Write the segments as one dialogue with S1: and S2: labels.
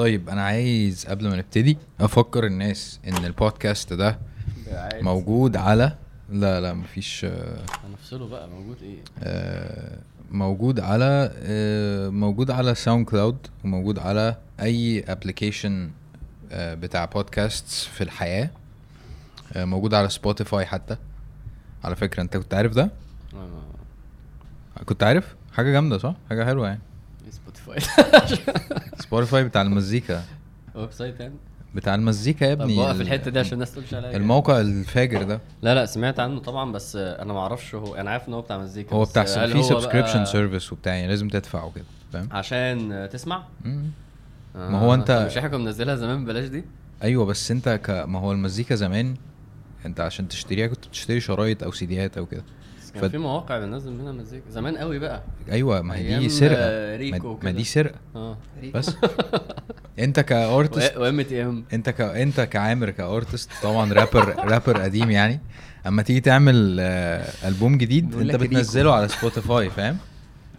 S1: طيب أنا عايز قبل ما نبتدي أفكر الناس إن البودكاست ده موجود على لا لا مفيش آه،
S2: هنفصله بقى موجود إيه؟
S1: آه، موجود على آه، موجود على ساوند كلاود وموجود على أي application بتاع بودكاست في الحياة. آه، موجود على سبوتيفاي حتى. على فكرة أنت كنت عارف ده؟ كنت عارف؟ حاجة جامدة صح؟ حاجة حلوة يعني.
S2: سبوتيفاي
S1: سبوتيفاي بتاع المزيكا.
S2: website يعني.
S1: بتاع المزيكا يا
S2: طب
S1: ابني
S2: وقف
S1: ال-
S2: الحتة دي عشان الناس تقولش عليا. كده.
S1: الموقع الفاجر ده.
S2: لا لا سمعت عنه طبعا بس أنا ما أعرفش هو أنا عارف إن هو بتاع مزيكا
S1: هو بتاع في
S2: subscription
S1: service وبتاع يعني لازم تدفع وكده فاهم؟
S2: عشان تسمع؟
S1: مم.
S2: آه،
S1: ما هو
S2: طب مش إحنا كنا منزلها زمان ببلاش دي؟
S1: أيوه بس أنت ك... ما هو المزيكا زمان أنت عشان تشتريها كنت بتشتري شرايط أو سيديات أو كده.
S2: بس كان
S1: ف-
S2: في مواقع بننزل منها مزيكا. زمان قوي بقى.
S1: أيوه ما هي دي
S2: سرقة. ريكو
S1: ما. دي سرقة.
S2: آه.
S1: بس. أنت كأرتست
S2: وام تي إم.
S1: أنت ك... أنت كعامر كأرتست طبعا رابر رابر قديم يعني. أما تيجي تعمل آه، ألبوم جديد
S2: أنت.
S1: بتنزله على سبوتيفاي فاهم؟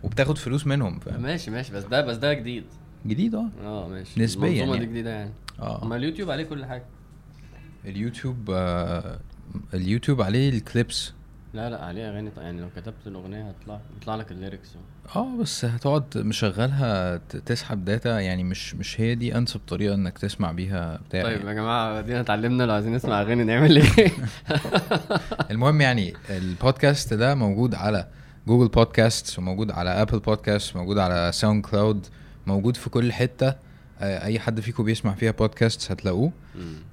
S1: وبتاخد فلوس منهم فاهم؟
S2: ماشي ماشي. بس ده بس ده جديد.
S1: جديد آه.
S2: آه ماشي.
S1: نسبياً يعني.
S2: دي جديدة يعني.
S1: آه.
S2: أما اليوتيوب عليه كل حاجة.
S1: اليوتيوب آه اليوتيوب عليه ال clips
S2: لا لا عليه أغاني ط- يعني لو كتبت الأغنية هتطلع يطلع لك ال
S1: lyrics آه بس هتقعد مشغلها تسحب data يعني مش مش هي دي أنسب طريقة إنك تسمع بيها بتاع
S2: طيب. يا جماعة ادينا اتعلمنا لو عايزين نسمع أغاني نعمل إيه؟
S1: المهم يعني البودكاست ده موجود على Google Podcast وموجود على Apple Podcast موجود على ساوند كلاود موجود في كل حتة. أي حد فيكم بيسمع فيها بودكاست هتلاقوه.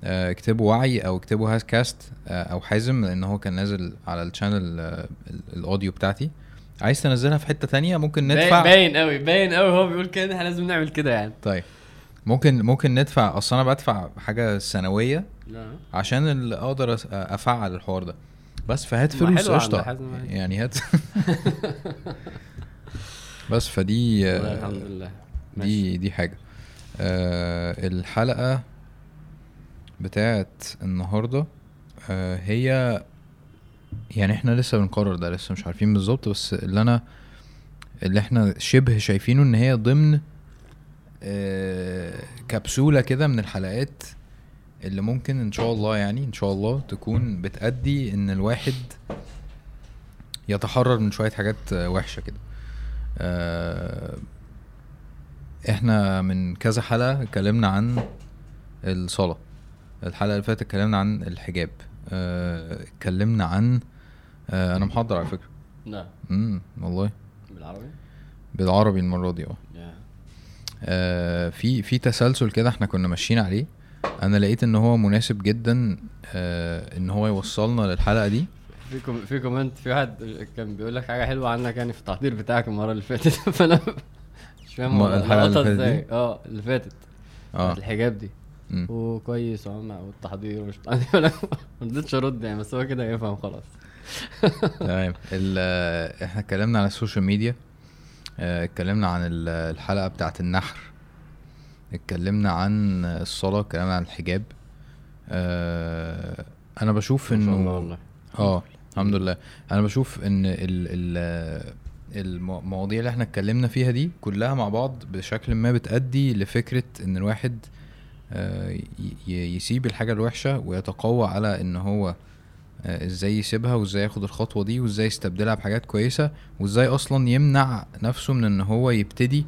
S1: آه، اكتبوا وعي أو اكتبوا هاز كاست آه، أو حازم لأن هو كان نازل على ال channel آه، ال- ال audio بتاعتي. عايز تنزلها في حتة تانية؟ ممكن ندفع
S2: باين قوي باين قوي هو بيقول كده. إحنا لازم نعمل كده يعني.
S1: طيب. ممكن ممكن ندفع أصل أنا بدفع حاجة سنوية
S2: لا.
S1: عشان اللي أقدر أفعّل الحوار ده. بس فهات فلوس
S2: قشطة.
S1: يعني هات. بس فدي آه،
S2: الحمد لله.
S1: دي دي حاجة. آه الحلقة بتاعت النهارده آه هي يعني إحنا لسه بنقرر ده لسه مش عارفين بالظبط بس اللي أنا اللي إحنا شبه شايفينه إن هي ضمن آه كبسولة كده من الحلقات اللي ممكن إن شاء الله يعني إن شاء الله تكون بتأدي إن الواحد يتحرر من شوية حاجات وحشة كده. إحنا من كذا حلقة اتكلمنا عن الصلاة. الحلقة اللي فاتت اتكلمنا عن الحجاب. آه، اتكلمنا عن آه، أنا محضر على فكرة.
S2: لا
S1: امم والله.
S2: بالعربي؟
S1: بالعربي المرة دي آه.
S2: يا.
S1: آه، في في تسلسل كده إحنا كنا ماشيين عليه. أنا لقيت إن هو مناسب جدا آه، إن هو يوصلنا للحلقة دي.
S2: في كوم... في comment في واحد كان بيقول لك حاجة حلوة عنك يعني في التحضير بتاعك المرة اللي فاتت. فأنا فاهم
S1: الحلقة اللي فاتت؟
S2: آه اللي فاتت. آه. الحجاب دي.
S1: مم.
S2: وكويس وعم- والتحضير ومش ما رضيتش أرد يعني بس هو كده يفهم خلاص.
S1: تمام. إحنا اتكلمنا عن ال social media آه، اتكلمنا عن ال- الحلقة بتاعت النحر اتكلمنا عن الصلاة اتكلمنا عن الحجاب. آه، أنا بشوف
S2: إنه
S1: آه الحمد لله. أنا بشوف إن ال ال المواضيع اللي إحنا اتكلمنا فيها دي كلها مع بعض بشكل ما بتأدي لفكرة إن الواحد آه، يسيب الحاجة الوحشة ويتقوى على إن هو آه، إزاي يسيبها وإزاي ياخد الخطوة دي وإزاي يستبدلها بحاجات كويسة وإزاي أصلا يمنع نفسه من إن هو يبتدي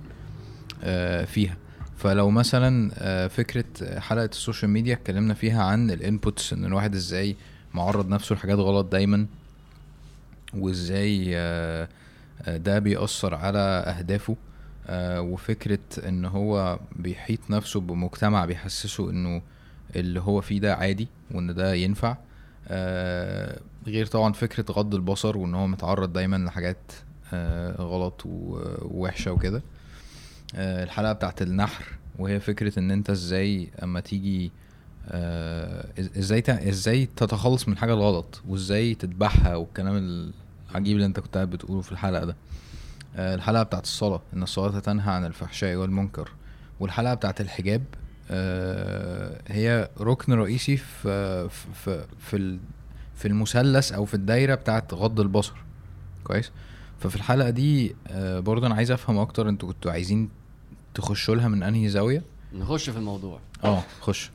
S1: آه، فيها. فلو مثلا فكرة حلقة ال social media اتكلمنا فيها عن ال inputs إن الواحد إزاي معرض نفسه لحاجات غلط دايما وإزاي آه، ده بيأثر على أهدافه آه، وفكرة إن هو بيحيط نفسه بمجتمع بيحسسه إنه اللي هو فيه ده عادي وإن ده ينفع آه، غير طبعا فكرة غض البصر وإن هو متعرض دايما لحاجات آه، غلط ووحشة وكده. آه، الحلقة بتاعت النحر وهي فكرة إن أنت إزاي أما تيجي آه، إزاي إزاي تتخلص من حاجة غلط وإزاي تذبحها والكلام العجيب اللي انت كنت قاعد بتقوله في الحلقة ده. آه، الحلقة بتاعت الصلاة إن الصلاة تنهى عن الفحشاء والمنكر. والحلقة بتاعت الحجاب آه، هي ركن رئيسي في في في ال- في المثلث أو في الدايرة بتاعت غض البصر. كويس؟ ففي الحلقة دي آه، برضه أنا عايز أفهم أكتر أنتوا كنتوا عايزين تخشوا لها من أنهي زاوية؟
S2: نخش في الموضوع.
S1: آه خش.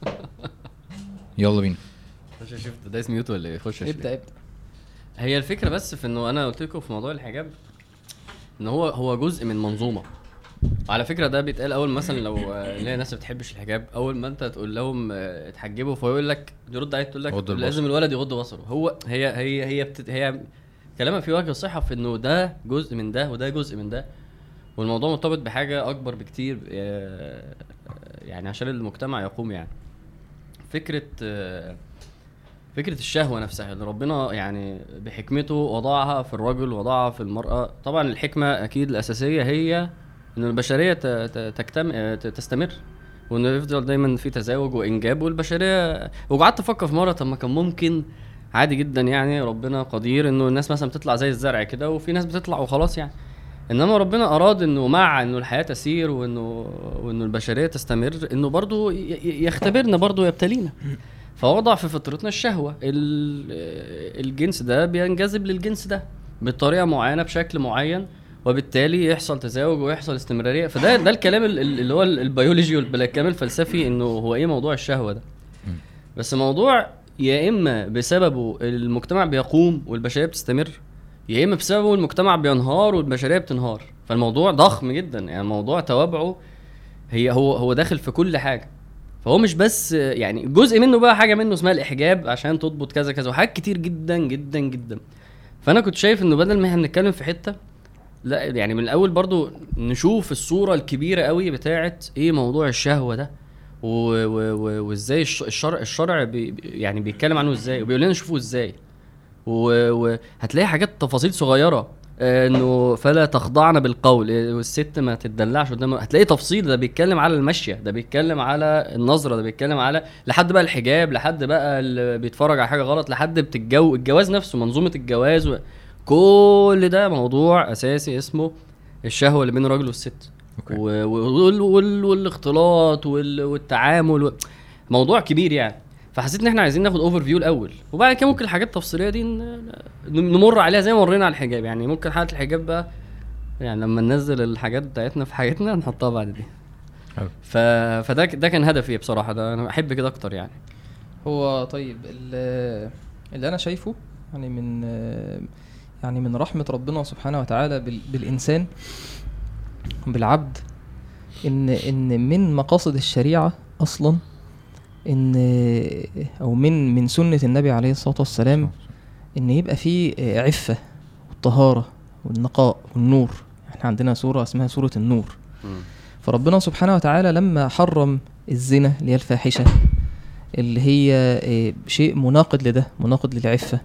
S1: يلا بينا.
S2: خش شفت. دايس ميوت ولا إيه؟ خش يا
S3: ابدأ ابدأ.
S2: هي الفكرة بس في إنه أنا قلت لكم في موضوع الحجاب إن هو هو جزء من منظومة. على فكرة ده بيتقال أول مثلا لو آه، اللي هي ناس ما بتحبش الحجاب أول ما أنت تقول لهم آه، اتحجبوا فهو يقول لك يرد عليك تقول لك. لازم الولد يغض بصره. هو هي هي هي بتت هي كلامها في وجه الصحة في إنه ده جزء من ده وده جزء من ده والموضوع مرتبط بحاجة أكبر بكتير آه، يعني عشان المجتمع يقوم يعني. فكرة فكرة الشهوة نفسها اللي ربنا يعني بحكمته وضعها في الرجل وضعها في المرأة. طبعا الحكمة أكيد الأساسية هي ت- ت- تكتم تستمر وإنه يفضل دايما في تزاوج وإنجاب والبشرية وقعدت أفكر في مرة طب ما كان ممكن عادي جدا يعني ربنا قدير إنه الناس مثلا بتطلع زي الزرع كده وفي ناس بتطلع وخلاص يعني. إنما ربنا أراد إنه مع إنه الحياة تسير وإنه وإنه البشرية تستمر إنه ي- يختبرنا برضو يبتلينا فوضع في فطرتنا الشهوة. ال- الجنس ده بينجذب للجنس ده بطريقة معينة بشكل معين وبالتالي يحصل تزاوج ويحصل استمرارية. فده ده الكلام ال- ال- اللي هو ال- البيولوجي والكلام الفلسفي إنه هو إيه موضوع الشهوة ده. بس موضوع يا إما بسببه المجتمع بيقوم والبشرية بتستمر يا إما بسببه المجتمع بينهار والبشرية بتنهار. فالموضوع ضخم جدا. يعني موضوع توابعه هي هو هو داخل في كل حاجة. فهو مش بس يعني جزء منه بقى حاجة منه اسمها الإحجاب عشان تضبط كذا كذا وحاجات كتير جدا جدا جدا. فأنا كنت شايف إنه بدل ما إحنا بنتكلم في حتة لا يعني من الأول برضو نشوف الصورة الكبيرة قوي بتاعت إيه موضوع الشهوة ده وإزاي الش- الشرع الشرع بي يعني بيتكلم عنه إزاي وبيقول لنا نشوفه إزاي. وهتلاقي حاجات تفاصيل صغيرة. إنه فلا تخضعن بالقول. والست ما تدلعش قدام هتلاقي تفصيل ده بيتكلم على المشية ده بيتكلم على النظرة ده بيتكلم على لحد بقى الحجاب لحد بقى اللي بيتفرج على حاجة غلط لحد بتتجو الجواز نفسه منظومة الجواز و... كل ده موضوع أساسي اسمه الشهوة اللي بين الراجل والست. و- وال- وال- والاختلاط وال- والتعامل و... موضوع كبير يعني. فحسيت إن إحنا عايزين ناخد overview الأول. وبعد كده ممكن الحاجات التفصيلية دي نمر عليها زي ما مرينا على الحجاب. يعني ممكن حلقة الحجاب بقى يعني لما ننزل الحاجات بتاعتنا في حياتنا نحطها بعد دي.
S1: حلو.
S2: ف... فده ك- ده كان هدفي بصراحة. ده أنا بحب كده أكتر يعني.
S3: هو طيب ال- اللي أنا شايفه يعني من يعني من رحمة ربنا سبحانه وتعالى بال- بالإنسان بالعبد إن إن من مقاصد الشريعة أصلا إن أو من من سنة النبي عليه الصلاة والسلام إن يبقى فيه عفة والطهارة والنقاء والنور. إحنا عندنا سورة اسمها سورة النور. فربنا سبحانه وتعالى لما حرم الزنا اللي هي الفاحشة اللي هي آه، شيء مناقض لده مناقض للعفة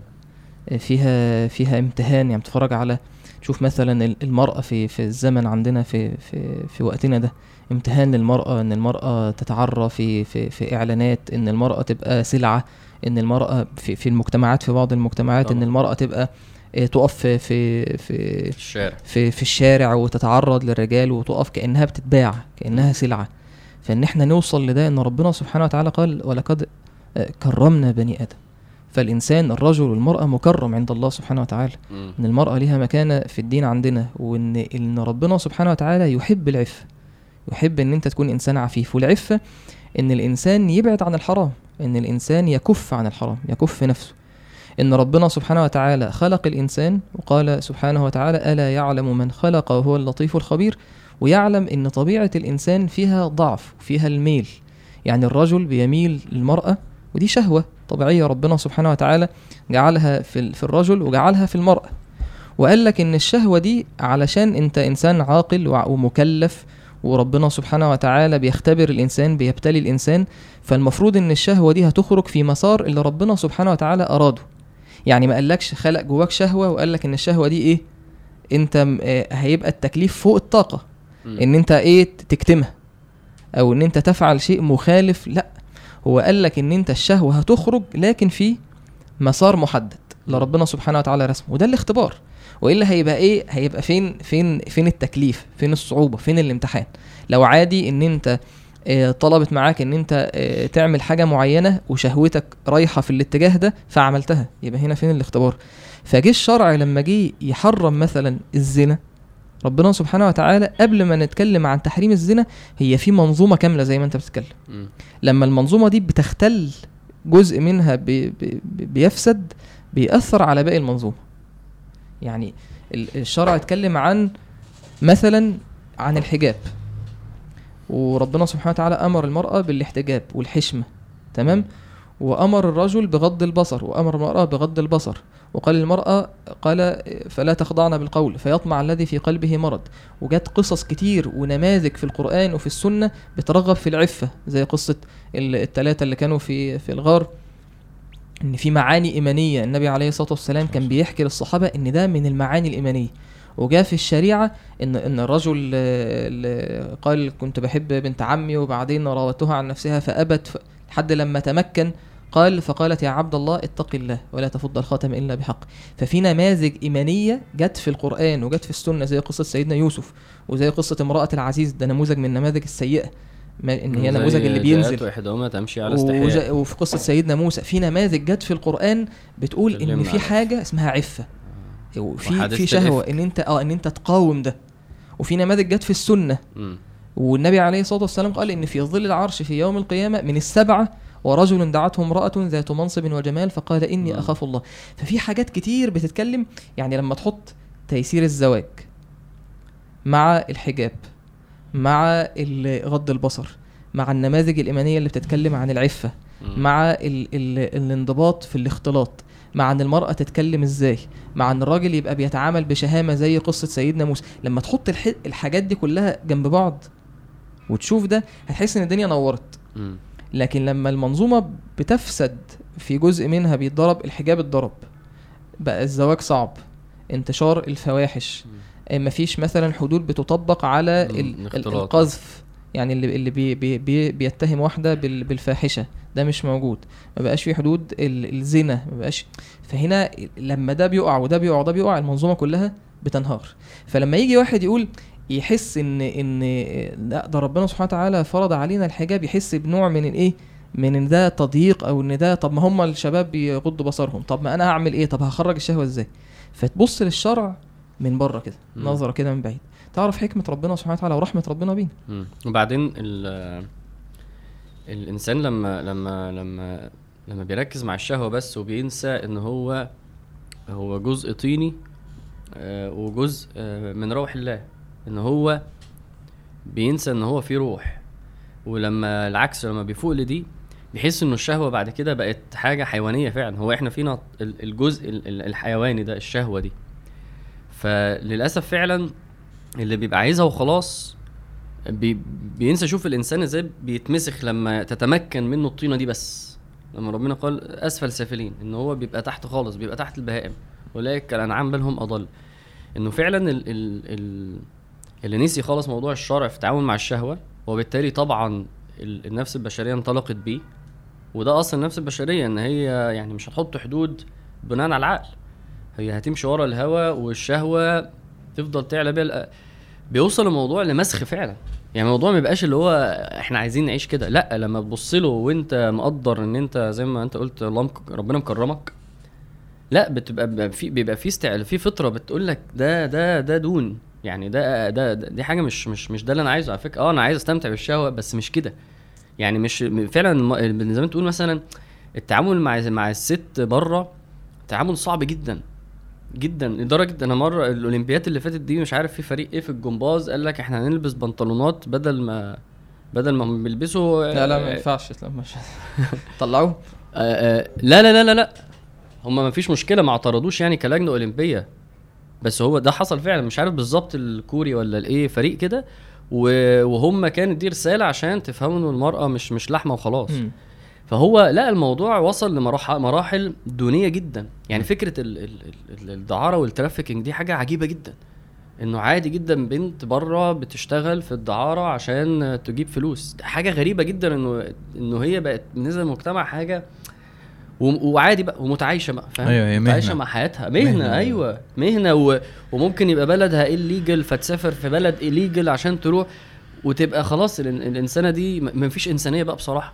S3: آه، فيها فيها امتهان يعني بتتفرج على شوف مثلا ال- المرأة في في الزمن عندنا في في في وقتنا ده امتهان للمرأة إن المرأة تتعرى في في في إعلانات إن المرأة تبقى سلعة إن المرأة في في المجتمعات في بعض المجتمعات إن
S2: طبعا.
S3: المرأة تبقى آه، تقف في في في
S2: في الشارع.
S3: في في الشارع وتتعرض للرجال وتقف كأنها بتتباع كأنها سلعة. فإن إحنا نوصل لده إن ربنا سبحانه وتعالى قال ولقد آه، كرمنا بني آدم. فالإنسان الرجل والمرأة مكرم عند الله سبحانه وتعالى.
S2: مم.
S3: إن المرأة ليها مكانة في الدين عندنا وإن إن ربنا سبحانه وتعالى يحب العفة. يحب إن أنت تكون إنسان عفيف. والعفة إن الإنسان يبعد عن الحرام. إن الإنسان يكف عن الحرام يكف نفسه. إن ربنا سبحانه وتعالى خلق الإنسان وقال سبحانه وتعالى ألا يعلم من خلق وهو اللطيف الخبير؟ ويعلم إن طبيعة الإنسان فيها ضعف وفيها الميل. يعني الرجل بيميل للمرأة ودي شهوة. طبيعيه ربنا سبحانه وتعالى جعلها في في الرجل وجعلها في المرأة. وقال لك إن الشهوة دي علشان أنت إنسان عاقل ومكلف وربنا سبحانه وتعالى بيختبر الإنسان بيبتلي الإنسان فالمفروض إن الشهوة دي هتخرج في مسار اللي ربنا سبحانه وتعالى أراده. يعني ما قالكش خلق جواك شهوة وقال لك إن الشهوة دي إيه؟ أنت آه، هيبقى التكليف فوق الطاقة. إن أنت إيه؟ تكتمها. أو إن أنت تفعل شيء مخالف لأ. هو قال لك إن أنت الشهوه هتخرج لكن في مسار محدد. لربنا سبحانه وتعالى رسمه. وده الاختبار. وإلا هيبقى إيه؟ هيبقى فين فين فين التكليف؟ فين الصعوبة؟ فين الامتحان؟ لو عادي إن أنت آه، طلبت معاك إن أنت آه، تعمل حاجة معينة وشهوتك رايحة في الاتجاه ده فعملتها. يبقى هنا فين الاختبار؟ فجه الشرع لما جه يحرم مثلا الزنا ربنا سبحانه وتعالى قبل ما نتكلم عن تحريم الزنا هي في منظومة كاملة زي ما انت بتتكلم. لما المنظومة دي بتختل جزء منها بي بي بيفسد بيأثر على باقي المنظومة. يعني ال- الشرع اتكلم عن مثلا عن الحجاب. وربنا سبحانه وتعالى أمر المرأة بالاحتجاب والحشمة تمام؟ وأمر الرجل بغض البصر وأمر المرأة بغض البصر. وقال المرأة قال فلا تخضعن بالقول فيطمع الذي في قلبه مرض. وجت قصص كتير ونماذج في القرآن وفي السنة بترغب في العفة زي قصة ال- التلاتة اللي كانوا في في الغار إن في معاني إيمانية. النبي عليه الصلاة والسلام كان بيحكي للصحابة إن ده من المعاني الإيمانية. وجاء في الشريعة ان إن الرجل قال كنت بحب بنت عمي وبعدين راودتها عن نفسها فأبت لحد لما تمكن قال فقالت يا عبد الله اتق الله ولا تفض الخاتم إلا بحق. ففي نماذج إيمانية جت في القرآن وجت في السنة زي قصة سيدنا يوسف وزي قصة امرأة العزيز. ده نموذج من النماذج السيئة ما إن هي نموذج اللي بينزل.
S2: تمشي على استحياء.
S3: وفي قصة سيدنا موسى في نماذج جت في القرآن بتقول
S2: إن
S3: في حاجة اسمها عفة. وفي
S2: وحادثة
S3: في
S2: شهوة.
S3: إن أنت آه إن أنت تقاوم ده. وفي نماذج جت في
S2: السنة.
S3: والنبي عليه الصلاة والسلام قال إن في ظل العرش في يوم القيامة من السبعة ورجل دعته امرأة ذات منصب وجمال فقال إني
S2: مم.
S3: أخاف الله ففي حاجات كتير بتتكلم يعني لما تحط تيسير الزواج مع الحجاب مع غض البصر مع النماذج الإيمانية اللي بتتكلم عن العفة
S2: مم.
S3: مع ال ال الانضباط في الاختلاط مع إن المرأة تتكلم إزاي مع إن الراجل يبقى بيتعامل بشهامة زي قصة سيدنا موسى لما تحط الح الحاجات دي كلها جنب بعض وتشوف ده هتحس إن الدنيا نورت. لكن لما المنظومة بتفسد في جزء منها بيتضرب الحجاب اتضرب. بقى الزواج صعب انتشار الفواحش. آه، مفيش مثلا حدود بتطبق على. القذف يعني اللي اللي بي بي بي بيتهم واحدة بال- بالفاحشة. ده مش موجود. ما بقاش في حدود ال- الزنا ما بقاش. فهنا لما ده بيقع وده بيقع وده بيقع المنظومة كلها بتنهار. فلما يجي واحد يقول يحس إن إن لأ ده ربنا سبحانه وتعالى فرض علينا الحجاب يحس بنوع من الإيه؟ من إن ده تضييق أو إن ده طب ما هم الشباب بيغضوا بصرهم. طب ما أنا هعمل إيه؟ طب هخرج الشهوة إزاي؟ فتبص للشرع من بره كده. نظرة كده من بعيد. تعرف حكمة ربنا سبحانه وتعالى ورحمة ربنا بينا.
S2: وبعدين ال الإنسان لما لما لما لما بيركز مع الشهوة بس وبينسى إن هو هو جزء طيني آه، وجزء آه، من روح الله. إن هو بينسى إن هو فيه روح. ولما العكس لما بيفوق لدي بيحس إنه الشهوة بعد كده بقت حاجة حيوانية فعلا. هو إحنا فينا ال- الجزء ال- ال- الحيواني ده الشهوة دي. فللأسف فعلا اللي بيبقى عايزها وخلاص بي بينسى. يشوف الإنسان إزاي بيتمسخ لما تتمكن منه الطينة دي بس. لما ربنا قال أسفل سافلين إن هو بيبقى تحت خالص بيبقى تحت البهائم. أولئك كالانعام بل هم أضل. إنه فعلا ال ال ال اللي نسي خالص موضوع الشرع في التعامل مع الشهوة وبالتالي طبعا ال- النفس البشرية انطلقت بيه. وده أصل النفس البشرية إن هي يعني مش هتحط حدود بناء على العقل. هي هتمشي ورا الهوى والشهوة تفضل تعلى بيها. بيوصل الموضوع لمسخ فعلا. يعني الموضوع ما يبقاش اللي هو إحنا عايزين نعيش كده. لأ لما تبص له وأنت مقدر إن أنت زي ما أنت قلت ربنا مكرمك لأ بتبقى في بيبقى في استعل في فطرة بتقول لك ده ده ده دون. يعني ده, ده ده دي حاجة مش مش مش ده اللي أنا عايزه على فكرة. آه أنا عايز أستمتع بالشهوة بس مش كده. يعني مش فعلا زي ما تقول مثلا التعامل مع مع الست بره تعامل صعب جدا جدا لدرجة أنا مرة الاولمبيات اللي فاتت دي مش عارف في فريق إيه في الجمباز قال لك إحنا هنلبس بنطلونات بدل ما بدل ما هم بيلبسوا
S3: لا لا
S2: آه،
S3: ما ينفعش لا طلعوه؟
S2: آه، آه، لا لا لا لا لا. هم ما فيش مشكلة ما اعترضوش يعني كلجنه أولمبية. بس هو ده حصل فعلا. مش عارف بالظبط الكوري ولا الإيه فريق كده. وهم كانت دي رسالة عشان تفهموا ان المرأة مش مش لحمة وخلاص.
S3: مم.
S2: فهو لا الموضوع وصل لمراحل مراحل دونية جدا. يعني فكرة ال- ال- ال- الدعارة والترافيكينج دي حاجة عجيبة جدا. إنه عادي جدا بنت بره بتشتغل في الدعارة عشان تجيب فلوس. حاجة غريبة جدا إنه إنه هي بقت بالنسبة للمجتمع حاجة وعادي بقى ومتعايشة بقى فاهم؟
S1: أيوة، هي مهنة.
S2: متعايشة مع حياتها. مهنة,
S1: مهنة.
S2: أيوه. مهنة و... وممكن يبقى بلدها illegal فتسافر في بلد legal عشان تروح وتبقى خلاص ال- الإنسانة دي م- مفيش إنسانية بقى بصراحة.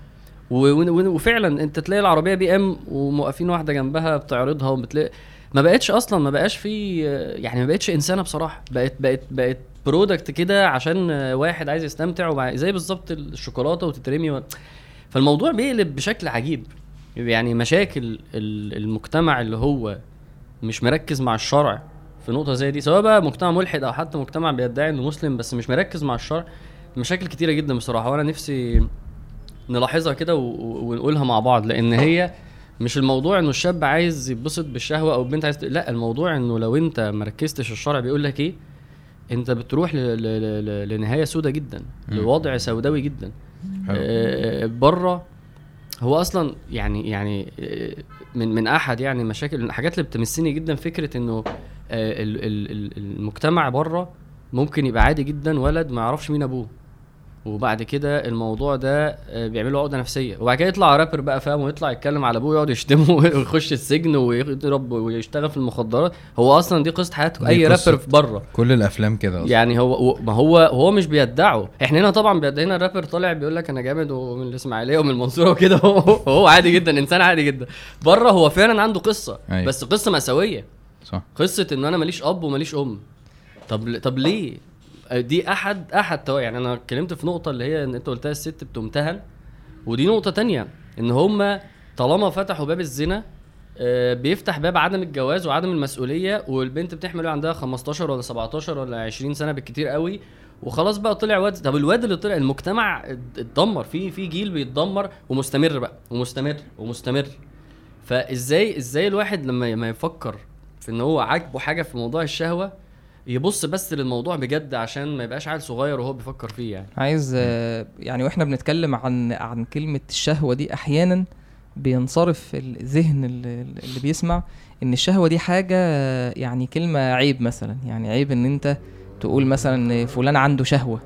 S2: و... و... و- وفعلا أنت تلاقي العربية BM وموقفين واحدة جنبها بتعرضها وبتلاقي ما بقتش أصلا ما بقاش في يعني ما بقتش إنسانة بصراحة. بقت بقت بقت product كده عشان واحد عايز يستمتع وبع- زي بالظبط الشوكولاتة وتترمي و... فالموضوع بيقلب بشكل عجيب. يعني مشاكل ال- المجتمع اللي هو مش مركز مع الشرع في نقطة زي دي سواء بقى مجتمع ملحد أو حتى مجتمع بيدعي إنه مسلم بس مش مركز مع الشرع مشاكل كتيرة جدا بصراحة. وأنا نفسي نلاحظها كده ونقولها مع بعض لأن هي مش الموضوع إنه الشاب عايز يتبسط بالشهوة أو البنت عايز لا الموضوع إنه لو أنت مركزتش الشرع بيقول لك إيه؟ أنت بتروح ل... ل... ل... لنهاية سودة جدا. لوضع سوداوي جدا. بره هو أصلا يعني يعني آه، من من أحد يعني مشاكل الحاجات اللي بتمسني جدا فكرة إنه آه، ال- ال- ال- المجتمع بره ممكن يبقى عادي جدا ولد ما يعرفش مين أبوه. وبعد كده الموضوع ده آه، بيعمل له عقدة نفسية. وبعد كده يطلع رابر بقى فاهم؟ ويطلع يتكلم على أبوه ويقعد يشتمه ويخش السجن ويضرب ويشتغل في المخدرات. هو أصلا دي قصة حياته
S1: أي.
S2: رابر في بره.
S1: كل الأفلام كده
S2: يعني هو ما هو هو مش بيدعه. إحنا هنا طبعا هنا الرابر طالع بيقول لك أنا جامد ومن الإسماعيلية ومن المنصورة وكده. هو, هو عادي جدا إنسان عادي جدا. بره هو فعلا عنده قصة
S1: أيوة.
S2: بس قصة مأساوية.
S1: صح.
S2: قصة ان أنا ماليش أب وماليش أم. طب طب ليه؟ دي احد أحد يعني أنا اتكلمت في نقطة اللي هي إن أنت قلتها الست بتمتهن ودي نقطة تانية إن هم طالما فتحوا باب الزنا آه، بيفتح باب عدم الجواز وعدم المسؤولية والبنت بتحمل عندها 15 ولا 17 ولا 20 سنة بالكتير قوي وخلاص بقى طلع واد طب الواد اللي طلع المجتمع ات- اتدمر في في جيل بيتدمر ومستمر بقى ومستمر ومستمر. فازاي إزاي الواحد لما ما يفكر في إن هو عاجبه حاجة في موضوع الشهوة يبص بس للموضوع بجد عشان ما يبقاش عيل صغير وهو بيفكر فيه يعني.
S3: عايز آه، يعني وإحنا بنتكلم عن عن كلمة الشهوة دي أحيانا بينصرف الذهن اللي اللي بيسمع إن الشهوة دي حاجة آه، يعني كلمة عيب مثلا. يعني عيب إن أنت تقول مثلا فلان عنده شهوة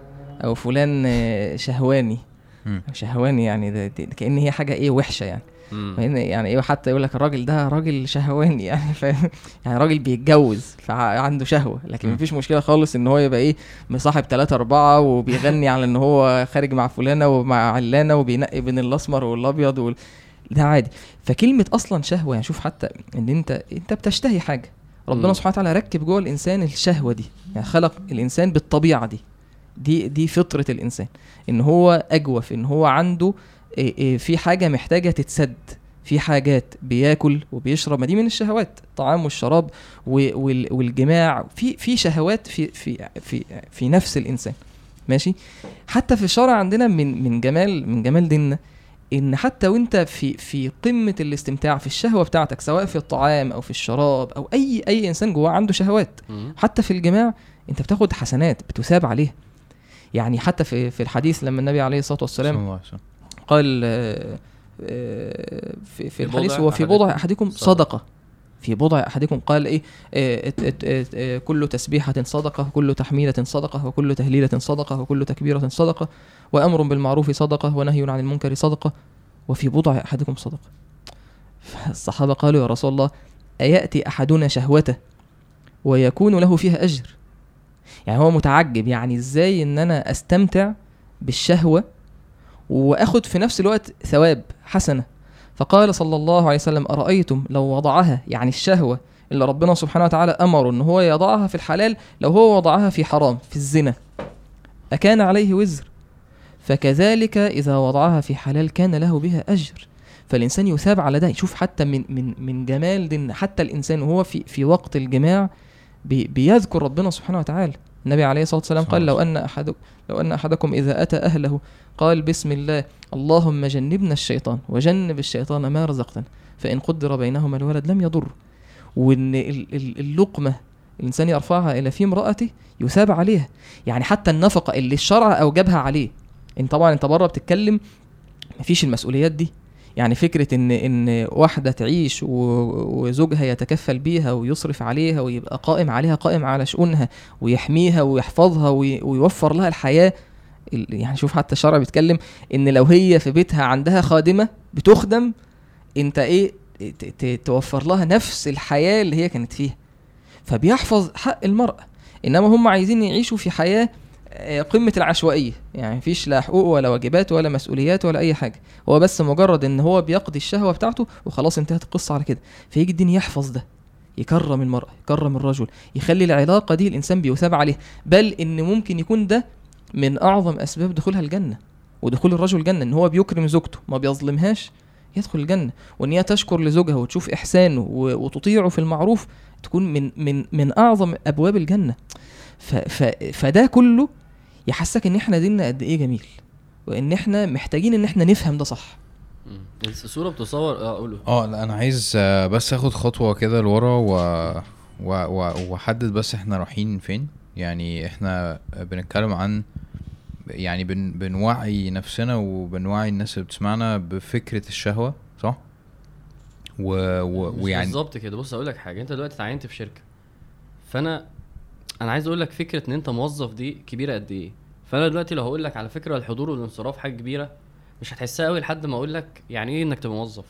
S3: أو فلان آه، شهواني. شهواني يعني ده كأن هي حاجة إيه وحشة يعني. يعني إيه حتى يقول لك الراجل ده راجل شهواني يعني فاهم يعني راجل بيتجوز فعنده شهوة لكن. مفيش مشكلة خالص إن هو يبقى إيه مصاحب ثلاثة أربعة وبيغني على إن هو خارج مع فلانة ومع علانة وبينقي بين الأسمر والأبيض وال... ده عادي. فكلمة أصلا شهوة يعني شوف حتى إن أنت أنت بتشتهي حاجة. ربنا. سبحانه وتعالى ركب جوه الإنسان الشهوة دي يعني خلق الإنسان بالطبيعة دي. دي دي فطرة الإنسان. إن هو أجوف إن هو عنده في حاجة محتاجة تتسد في حاجات بياكل وبيشرب ما دي من الشهوات الطعام والشراب والجماع في في شهوات في في في في نفس الإنسان ماشي؟ حتى في الشرع عندنا من من جمال من جمال ديننا إن حتى وأنت في في قمة الاستمتاع في الشهوة بتاعتك سواء في الطعام أو في الشراب أو أي أي إنسان جواه عنده شهوات. حتى في الجماع أنت بتاخد حسنات بتثاب عليها. يعني حتى في في الحديث لما النبي عليه الصلاة والسلام قال آه، آه، في, في الحديث
S2: بضع
S3: هو في
S2: أحدكم.
S3: بضع أحدكم
S2: صدقة.
S3: صدقة. في بضع أحدكم قال ات- آه، كل تسبيحة صدقة وكل تحميلة صدقة وكل تهليلة صدقة وكل تكبيرة صدقة وأمر بالمعروف صدقة ونهي عن المنكر صدقة. وفي بضع أحدكم صدقة. فالصحابة قالوا يا رسول الله أيأتي أحدنا شهوته ويكون له فيها أجر؟ يعني هو متعجب يعني إزاي إن أنا أستمتع بالشهوة وآخد في نفس الوقت ثواب حسنة. فقال صلى الله عليه وسلم أرأيتم لو وضعها يعني الشهوة اللي ربنا سبحانه وتعالى أمره إن هو يضعها في الحلال لو هو وضعها في حرام في الزنا أكان عليه وزر. فكذلك إذا وضعها في حلال كان له بها أجر. فالإنسان يثاب على ده. شوف حتى من من من جمال دين حتى الإنسان وهو في في وقت الجماع بي بيذكر ربنا سبحانه وتعالى. النبي عليه الصلاة والسلام قال لو أن احد لو أن أحدكم إذا أتى أهله قال بسم الله اللهم جنبنا الشيطان وجنب الشيطان ما رزقتنا فإن قدر بينهما الولد لم يضر. وإن ال- ال- اللقمة الإنسان يرفعها إلى في امرأته يثاب عليها. يعني حتى النفقة اللي الشرع أوجبها عليه. إن طبعا أنت بره بتتكلم مفيش المسؤوليات دي. يعني فكرة إن إن واحدة تعيش وزوجها يتكفل بيها ويصرف عليها ويبقى قائم عليها قائم على شؤونها ويحميها ويحفظها وي- ويوفر لها الحياة. ال- يعني شوف حتى الشرع بيتكلم إن لو هي في بيتها عندها خادمة بتخدم أنت إيه توفر لها نفس الحياة اللي هي كانت فيها. فبيحفظ حق المرأة. إنما هم عايزين يعيشوا في حياة قمة العشوائية. يعني مفيش لا حقوق ولا واجبات ولا مسؤوليات ولا أي حاجة. هو بس مجرد إن هو بيقضي الشهوة بتاعته وخلاص انتهت القصة على كده. فيجي الدين يحفظ ده يكرم المرأة يكرم الرجل يخلي العلاقة دي الإنسان بيثاب عليها. بل إن ممكن يكون ده من أعظم أسباب دخولها الجنة ودخول الرجل الجنة إن هو بيكرم زوجته ما بيظلمهاش يدخل الجنة. وإن هي تشكر لزوجها وتشوف إحسانه وتطيعه في المعروف تكون من من من أعظم أبواب الجنة. ف ف فده كله يحسك إن إحنا ديننا قد إيه جميل وإن إحنا محتاجين إن إحنا نفهم ده صح.
S2: الصورة بتصور آه قوله.
S1: آه لأ أنا عايز آه، بس آخد خطوة كده لورا و... و... و... وأحدد بس إحنا رايحين فين. يعني إحنا بنتكلم عن يعني بن... بنوعي نفسنا وبنوعي الناس اللي بتسمعنا بفكرة الشهوة صح؟ و... و...
S2: مش
S1: ويعني
S2: بالظبط كده. بص أقول لك حاجة. أنت دلوقتي اتعينت في شركة فأنا أنا عايز أقول لك فكرة إن أنت موظف دي كبيرة قد إيه. فأنا دلوقتي لو هقول لك على فكرة الحضور والانصراف حاجة كبيرة مش هتحسها قوي لحد ما أقول لك يعني إيه إنك تبقى موظف.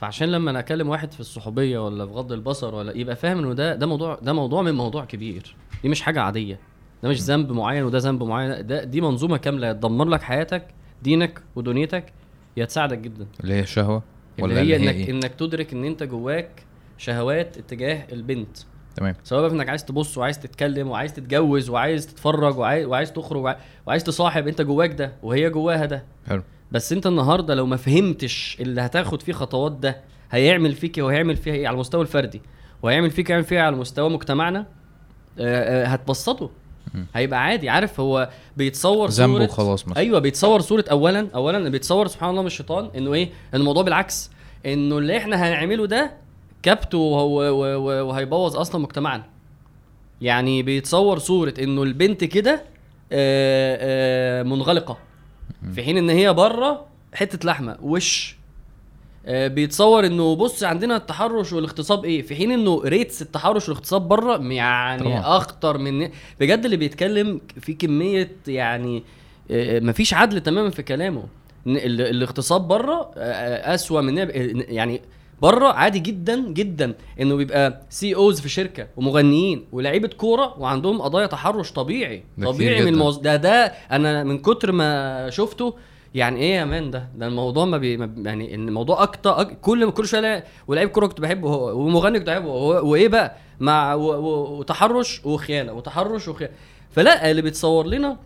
S2: فعشان لما أنا أكلم واحد في الصحوبية ولا في غض البصر ولا يبقى فاهم إنه ده ده موضوع ده موضوع من موضوع كبير. دي مش حاجة عادية. ده مش ذنب معين وده ذنب معين. ده دي منظومة كاملة تدمر لك حياتك دينك ودنيتك يا تساعدك جدا.
S1: اللي هي الشهوة
S2: اللي
S1: ولا
S2: هي
S1: اللي هي
S2: إنك
S1: إيه؟
S2: إنك تدرك إن أنت جواك شهوات اتجاه البنت.
S1: تمام.
S2: سواء بقى انك عايز تبص وعايز تتكلم وعايز تتجوز وعايز تتفرج وعايز, وعايز تخرج وعايز, تصاحب انت جواك ده وهي جواها ده.
S1: حلو.
S2: بس انت النهارده لو ما فهمتش اللي هتاخد فيه خطوات ده هيعمل فيك إيه وهيعمل فيها إيه على المستوى الفردي؟ وهيعمل فيك يعمل فيها على مستوى مجتمعنا؟ آه، آه، هتبسطه. هيبقى عادي. عارف هو بيتصور
S1: ذنب
S2: صورة
S1: وخلاص مثلا.
S2: أيوه بيتصور صورة اولا اولا بيتصور سبحان الله من الشيطان إنه إيه؟ الموضوع بالعكس. إنه اللي إحنا هنعمله ده كبت وهو- و- و- وهيبوظ أصلا مجتمعنا. يعني بيتصور صورة إنه البنت كده آه، آه، منغلقة. في حين إن هي بره حتة لحمة وش؟ آه، بيتصور إنه بص عندنا التحرش والاغتصاب إيه؟ في حين إنه ريتس التحرش والاغتصاب بره يعني
S1: طبعا.
S2: أخطر من بجد اللي بيتكلم في كمية يعني مفيش عدل تماما في كلامه. الاغتصاب بره أسوأ من يعني بره عادي جدا جدا. إنه بيبقى CEOs في شركة ومغنيين ولاعيبه كورة وعندهم قضايا تحرش طبيعي طبيعي من. الموز... ده ده أنا من كتر ما شفته يعني إيه يا man ده؟ ده الموضوع ما, بي... ما يعني الموضوع أكتر أك... كل كل شوية ولاعيب كورة كنت بحبه ومغني كنت بحبه وإيه بقى؟ مع و... و... وتحرش وخيانة وتحرش وخيانة. فلا اللي بيتصور لنا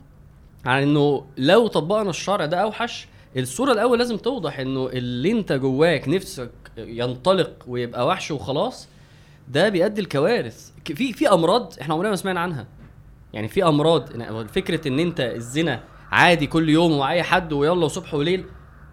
S2: عن إنه لو طبقنا الشرع ده أوحش الصورة الأول لازم توضح إنه اللي أنت جواك نفسك ينطلق ويبقى وحش وخلاص ده بيؤدي الكوارث ك- في في أمراض إحنا عمرنا ما سمعنا عنها. يعني في أمراض فكرة إن أنت الزنا عادي كل يوم مع اي حد ويلا وصبح وليل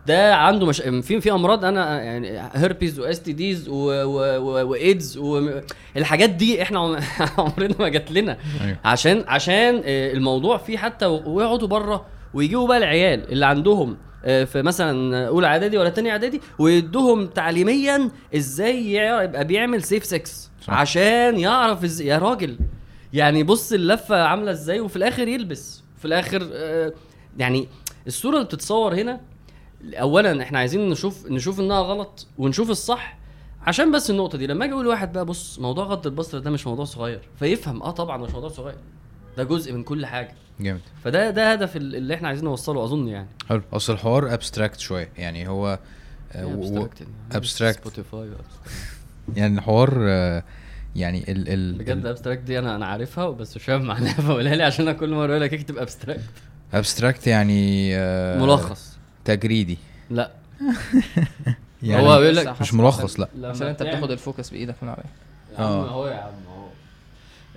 S2: ده عنده مش... في في أمراض أنا يعني هيربيز و STDs وايدز والحاجات دي إحنا عم- عمرنا ما جات لنا.
S1: أيوه.
S2: عشان عشان آه، الموضوع فيه حتى ويقعدوا بره ويجيبوا بقى العيال اللي عندهم في مثلا أولى إعدادي ولا تانية إعدادي ويدوهم تعليميا إزاي يبقى بيعمل سيف سكس. عشان يعرف إزاي يا راجل يعني بص اللفة عاملة إزاي وفي الآخر يلبس. في الآخر آه، يعني الصورة اللي بتتصور هنا اولا إحنا عايزين نشوف نشوف إنها غلط ونشوف الصح عشان بس النقطة دي. لما أجي أقول لواحد بقى بص موضوع غض البصر ده مش موضوع صغير. فيفهم آه طبعا مش موضوع صغير. ده جزء من كل حاجة.
S1: جامد.
S2: فده ده هدف ال- اللي إحنا عايزين نوصله أظن يعني.
S1: حلو. أصل الحوار abstract شوية. يعني هو آه، و- abstract.
S2: سبوتيفاي
S1: يعني الحوار آه، يعني ال ال
S2: بجد abstract دي أنا أنا عارفها بس مش فاهم معناها. فقولها لي عشان أنا كل مرة أقول لك اكتب abstract
S1: abstract يعني آه،
S2: ملخص.
S1: تجريدي.
S2: لا.
S1: يعني
S2: هو بيقول لك
S1: مش ملخص لا.
S3: عشان
S2: أنت
S3: بتاخد ال focus بإيدك من عليه
S2: يا عم
S1: آه.
S2: أهو يا عم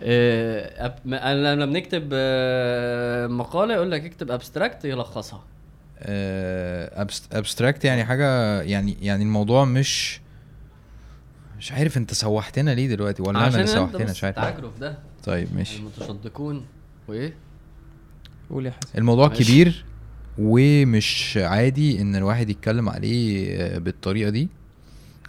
S2: آه، أنا لما بنكتب آه، مقالة يقول لك اكتب abstract يلخصها.
S1: abstract يعني حاجة يعني يعني الموضوع مش مش عارف انت سوحتنا ليه دلوقتي ولا أنا اللي سوحتنا؟ مش عارف.
S2: تعجرف ده.
S1: طيب ماشي.
S2: المتشدقون وإيه؟
S3: قول يا حسن.
S1: الموضوع
S2: ماشي.
S1: كبير ومش عادي إن الواحد يتكلم عليه آه، بالطريقة دي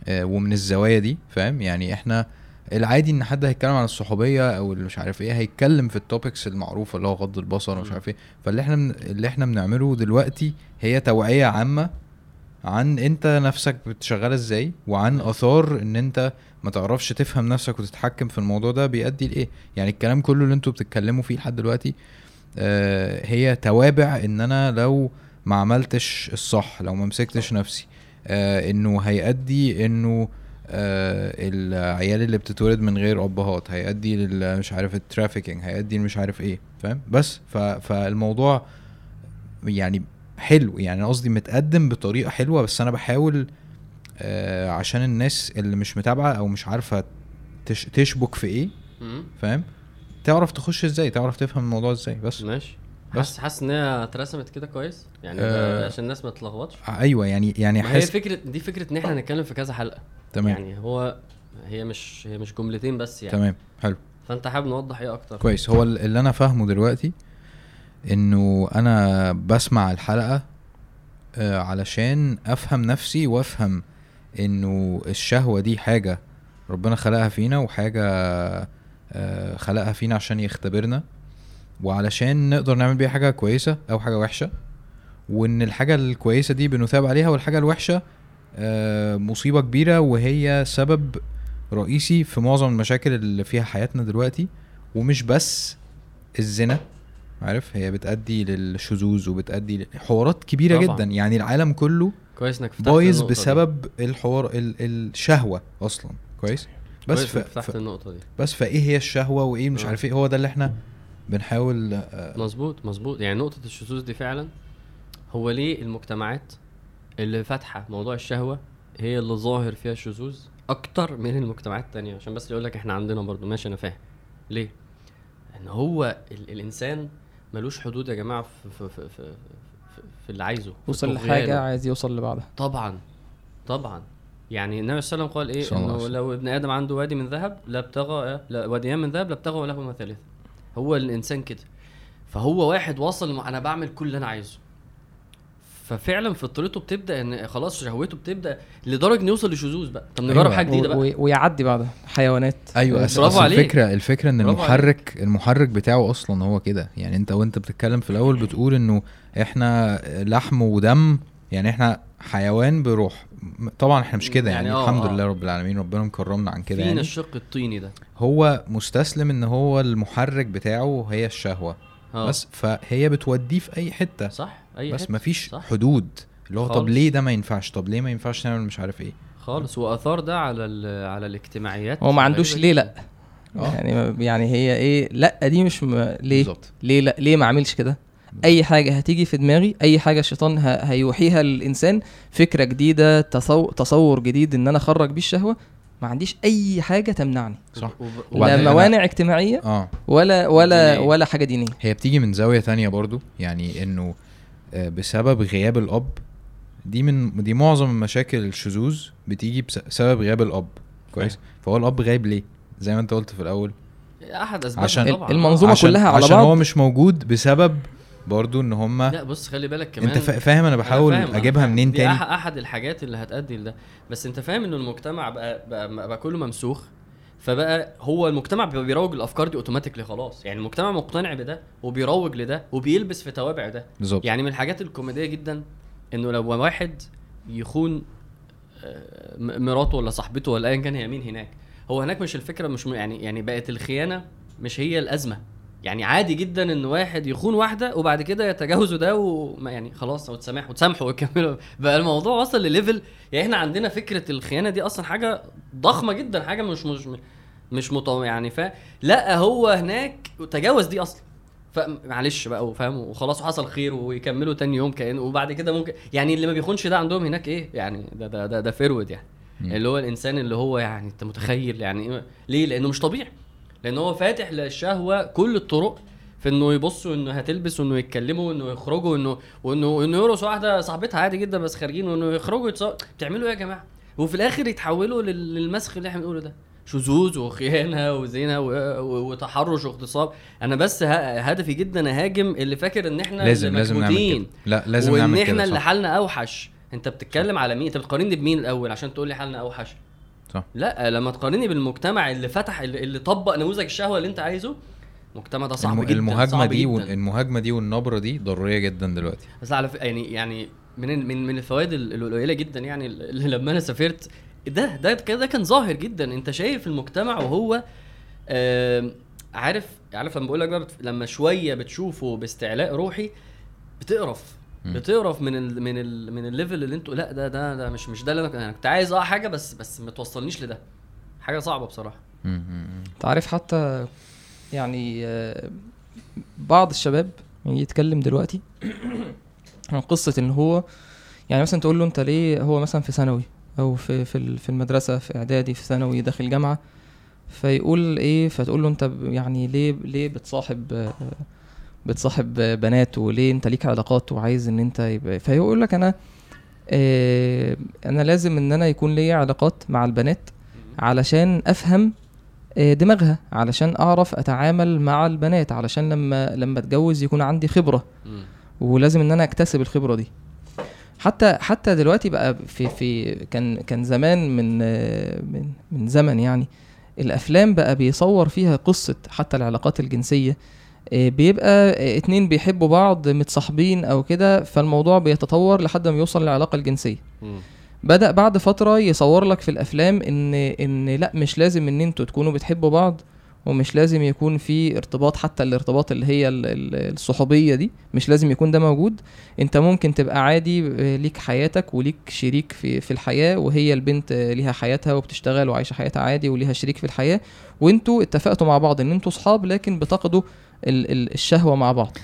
S1: آه، ومن الزوايا دي فاهم؟ يعني إحنا العادي إن حد هيتكلم عن الصحوبية أو اللي مش عارف إيه هيتكلم في التوبكس المعروفة اللي هو غض البصر ومش. عارف إيه. فاللي إحنا من اللي إحنا بنعمله دلوقتي هي توعية عامة عن أنت نفسك بتشغلها إزاي وعن آثار إن أنت ما تعرفش تفهم نفسك وتتحكم في الموضوع ده بيؤدي لإيه. يعني الكلام كله اللي أنتوا بتتكلموا فيه لحد دلوقتي آه، هي توابع إن أنا لو ما عملتش الصح لو ما مسكتش نفسي آه، إنه هيؤدي إنه آه العيال اللي بتتولد من غير أبهات هيؤدي مش عارف الترافيكينج هيؤدي مش عارف إيه فاهم؟ بس فالموضوع يعني حلو يعني قصدي متقدم بطريقة حلوة بس أنا بحاول آه عشان الناس اللي مش متابعة أو مش عارفة تش تشبك في
S2: إيه.
S1: فاهم؟ تعرف تخش إزاي تعرف تفهم الموضوع إزاي بس.
S2: ماشي.
S1: بس.
S2: حاسس حاسس إن هي اترسمت كده كويس؟ يعني
S1: آه.
S2: عشان الناس ما تتلخبطش
S1: أيوه يعني يعني
S2: ما هي
S1: حاسس
S2: فكره دي فكرة إن إحنا نتكلم في كذا حلقة.
S1: تمام.
S2: يعني هو هي مش هي مش جملتين بس يعني.
S1: تمام حلو.
S2: فأنت حابب نوضح إيه أكتر؟
S1: كويس. هو ال- اللي أنا فاهمه دلوقتي إنه أنا بسمع الحلقة آه، علشان أفهم نفسي وأفهم إنه الشهوة دي حاجة ربنا خلقها فينا وحاجة آه، خلقها فينا عشان يختبرنا وعلشان نقدر نعمل بيها حاجة كويسة أو حاجة وحشة وإن الحاجة الكويسة دي بنثاب عليها والحاجة الوحشة مصيبة كبيرة وهي سبب رئيسي في معظم المشاكل اللي فيها حياتنا دلوقتي. ومش بس الزنا عارف؟ هي بتأدي للشذوذ وبتأدي لحوارات كبيرة
S2: طبعاً.
S1: جدا. يعني العالم كله
S2: كويس إنك فتحت
S1: بايظ
S2: النقطة دي.
S1: بسبب الحوار ال الشهوة أصلا. كويس؟ بس
S2: كويس
S1: ف...
S2: فتحت
S1: ف...
S2: النقطة دي.
S1: بس فإيه هي الشهوة؟ وإيه مش
S2: آه.
S1: عارف إيه؟ هو ده اللي إحنا بنحاول آه،
S2: مظبوط مظبوط. يعني نقطة الشذوذ دي فعلا هو ليه المجتمعات اللي فاتحة موضوع الشهوة هي اللي ظاهر فيها الشذوذ أكتر من المجتمعات التانية. عشان بس يقول لك إحنا عندنا برضو. ماشي أنا فاهم. ليه؟ إن هو ال الإنسان ملوش حدود يا جماعة في في في في, في, في اللي عايزه في
S3: وصل
S2: طغيانه.
S3: لحاجة عايز يوصل لبعدها
S2: طبعا. طبعا. يعني النبي صلى الله عليه وسلم قال إيه؟
S1: صلى الله عليه
S2: انه
S1: وسلم.
S2: لو ابن آدم عنده وادي من ذهب لابتغى لا واديان من ذهب لابتغى لهما ثالث. هو الإنسان كده. فهو واحد وصل إنه أنا بعمل كل اللي أنا عايزه. ففعلا فطرته بتبدأ إن خلاص شهوته بتبدأ لدرجة إنه يوصل لشذوذ بقى. طب نجرب
S1: أيوة.
S2: حاجة جديدة
S3: و-
S2: بقى.
S3: و- ويعدي بعدها حيوانات. أيوه
S1: أصل
S2: برافو عليك.
S1: الفكرة الفكرة
S2: إن
S1: المحرك المحرك بتاعه أصلا هو كده. يعني أنت وأنت بتتكلم في الأول بتقول إنه إحنا لحم ودم يعني إحنا حيوان بروح. طبعا إحنا مش كده يعني,
S2: يعني آه،
S1: الحمد
S2: آه.
S1: لله رب العالمين ربنا مكرمنا عن كده
S2: فينا
S1: يعني.
S2: الشق الطيني ده.
S1: هو مستسلم إن هو المحرك بتاعه هي الشهوة.
S2: آه.
S1: بس فهي بتوديه في أي حتة.
S2: صح. أي
S1: بس. مفيش
S2: صح.
S1: حدود. اللي هو طب. ليه ده ما ينفعش؟ طب ليه ما ينفعش نعمل مش عارف إيه؟
S2: خالص. وآثار ده على ال- على الاجتماعيات.
S3: هو ما عندوش ليه. لأ.
S1: آه.
S3: يعني يعني هي إيه لأ دي مش م... ليه؟
S1: بالظبط.
S3: ليه لأ؟ ليه ما اعملش كده؟ أي حاجة هتيجي في دماغي أي حاجة الشيطان ه... هيوحيها للإنسان فكرة جديدة تصو... تصور جديد إن أنا أخرج بيه الشهوة ما عنديش أي حاجة تمنعني.
S1: صح.
S2: وب-
S3: لا موانع اجتماعية
S1: آه.
S3: ولا ولا
S2: دينية.
S3: ولا حاجة دينية.
S1: هي بتيجي من زاوية تانية برضو. يعني إنه آه، بسبب غياب الأب. دي من دي معظم مشاكل الشذوذ بتيجي بسبب غياب الأب. كويس؟ فهو الأب غايب ليه؟ زي ما أنت قلت في الأول.
S2: أحد اسباب
S1: عشان
S2: طبعا.
S3: المنظومة
S1: عشان
S3: كلها على
S1: عشان
S3: بعض.
S1: هو مش موجود بسبب برضو إن هم
S2: لا بص خلي بالك كمان.
S1: أنت فا- فاهم أنا
S2: أنا
S1: بحاول
S2: فاهم، أنا
S1: أجيبها
S2: فاهم.
S1: منين
S2: دي
S1: تاني؟
S2: أحد الحاجات اللي هتأدي لده. بس أنت فاهم ان المجتمع بقى بقى, بقى كله ممسوخ. فبقى هو المجتمع بيروج الافكار دي اوتوماتيكلي خلاص. يعني المجتمع مقتنع بده وبيروج لده وبيلبس في توابع ده.
S1: بالظبط.
S2: يعني من الحاجات الكوميدية جدا إنه لو واحد يخون آه، مراته ولا صاحبته ولا ايا كان هي مين هناك هو هناك مش الفكرة مش يعني يعني بقت الخيانة مش هي الأزمة. يعني عادي جدا إن واحد يخون واحدة وبعد كده يتجاوزوا ده وما يعني خلاص وتسامحوا وتسامحوا ويكملوا بقى الموضوع وصل ل level. يعني إحنا عندنا فكرة الخيانة دي أصلا حاجة ضخمة جدا حاجة مش مش مش مطو يعني فا لا هو هناك تجاوز دي أصلا. فمعلش بقى وفاهم وخلاص وحصل خير ويكملوا تاني يوم كأنه وبعد كده ممكن يعني اللي ما بيخونش ده عندهم هناك إيه؟ يعني ده ده ده, ده fraud يعني. اللي هو الإنسان اللي هو يعني أنت متخيل يعني إيه؟ ليه؟ لأنه مش طبيعي. لأن هو فاتح للشهوة كل الطرق في إنه يبصوا إنه هتلبس وانه يتكلموا وانه يخرجوا وإنه وإنه انه يرقص واحدة صاحبتها عادي جدا بس خارجين وإنه يخرجوا يتصور بتعملوا إيه يا جماعة؟ وفي الآخر يتحولوا لل- للمسخ اللي إحنا بنقوله ده. شذوذ وخيانة وزنا و- و- وتحرش واغتصاب أنا بس هدفي جدا أهاجم اللي فاكر إن إحنا
S1: لازم
S2: اللي
S1: لازم نعمل. كده لا لازم
S2: وإن
S1: نعمل
S2: إحنا
S1: كده
S2: اللي
S1: صح.
S2: حالنا أوحش أنت بتتكلم على مين أنت بتقارني بمين الأول عشان تقول لي حالنا أوحش
S1: صح.
S2: لا لما تقارني بالمجتمع اللي فتح اللي, اللي طبق نموذج الشهوة اللي أنت عايزه المجتمع ده صعب
S1: الم-
S2: جدا
S1: المهاجمة
S2: صعب
S1: دي
S2: جدا.
S1: المهاجمة دي والنبرة دي ضرورية جدا دلوقتي
S2: بس على ف... يعني يعني من من من الفوائد ال- القليلة جدا يعني اللي لما أنا سافرت ده ده ده كان ظاهر جدا انت شايف المجتمع وهو آم، عارف عارف لما بقول لك بقى. لما شوية بتشوفه باستعلاء روحي بتقرف
S1: مم.
S2: بتقرف من ال من ال من الليفل اللي أنتوا لا ده ده ده مش مش ده اللي أنا كنت- يعني كنت عايز آه حاجة بس بس ما توصلنيش لده حاجة
S1: صعبة بصراحة.
S3: انت عارف حتى يعني آه، بعض الشباب يعني يتكلم دلوقتي عن قصة إن هو يعني مثلا تقول له أنت ليه هو مثلا في ثانوي أو في في في المدرسة في إعدادي في ثانوي داخل جامعة فيقول إيه فتقول له أنت يعني ليه ليه بتصاحب بتصاحب بنات وليه أنت ليك علاقات وعايز إن أنت يبقى فيقول لك أنا آه، أنا لازم إن أنا يكون ليا علاقات مع البنات علشان أفهم آه، دماغها علشان أعرف أتعامل مع البنات علشان لما لما أتجوز يكون عندي
S2: خبرة.
S3: ولازم إن أنا أكتسب الخبرة دي. حتى حتى دلوقتي بقى في في كان كان زمان من من من زمن يعني الأفلام بقى بيصور فيها قصة حتى العلاقات الجنسية آه، بيبقى اتنين بيحبوا بعض متصاحبين أو كده فالموضوع بيتطور لحد ما يوصل للعلاقة
S2: الجنسية.
S3: بدأ بعد فترة يصور لك في الأفلام إن إن لأ مش لازم إن أنتوا تكونوا بتحبوا بعض ومش لازم يكون في ارتباط حتى الارتباط اللي هي ال- ال- الصحوبية دي مش لازم يكون ده موجود. أنت ممكن تبقى عادي آه، ليك حياتك وليك شريك في في الحياة وهي البنت ليها حياتها وبتشتغل وعايشة حياتها عادي وليها شريك في الحياة. وأنتوا اتفقتوا مع بعض إن أنتوا صحاب لكن بتقضوا ال- ال- الشهوة مع بعض.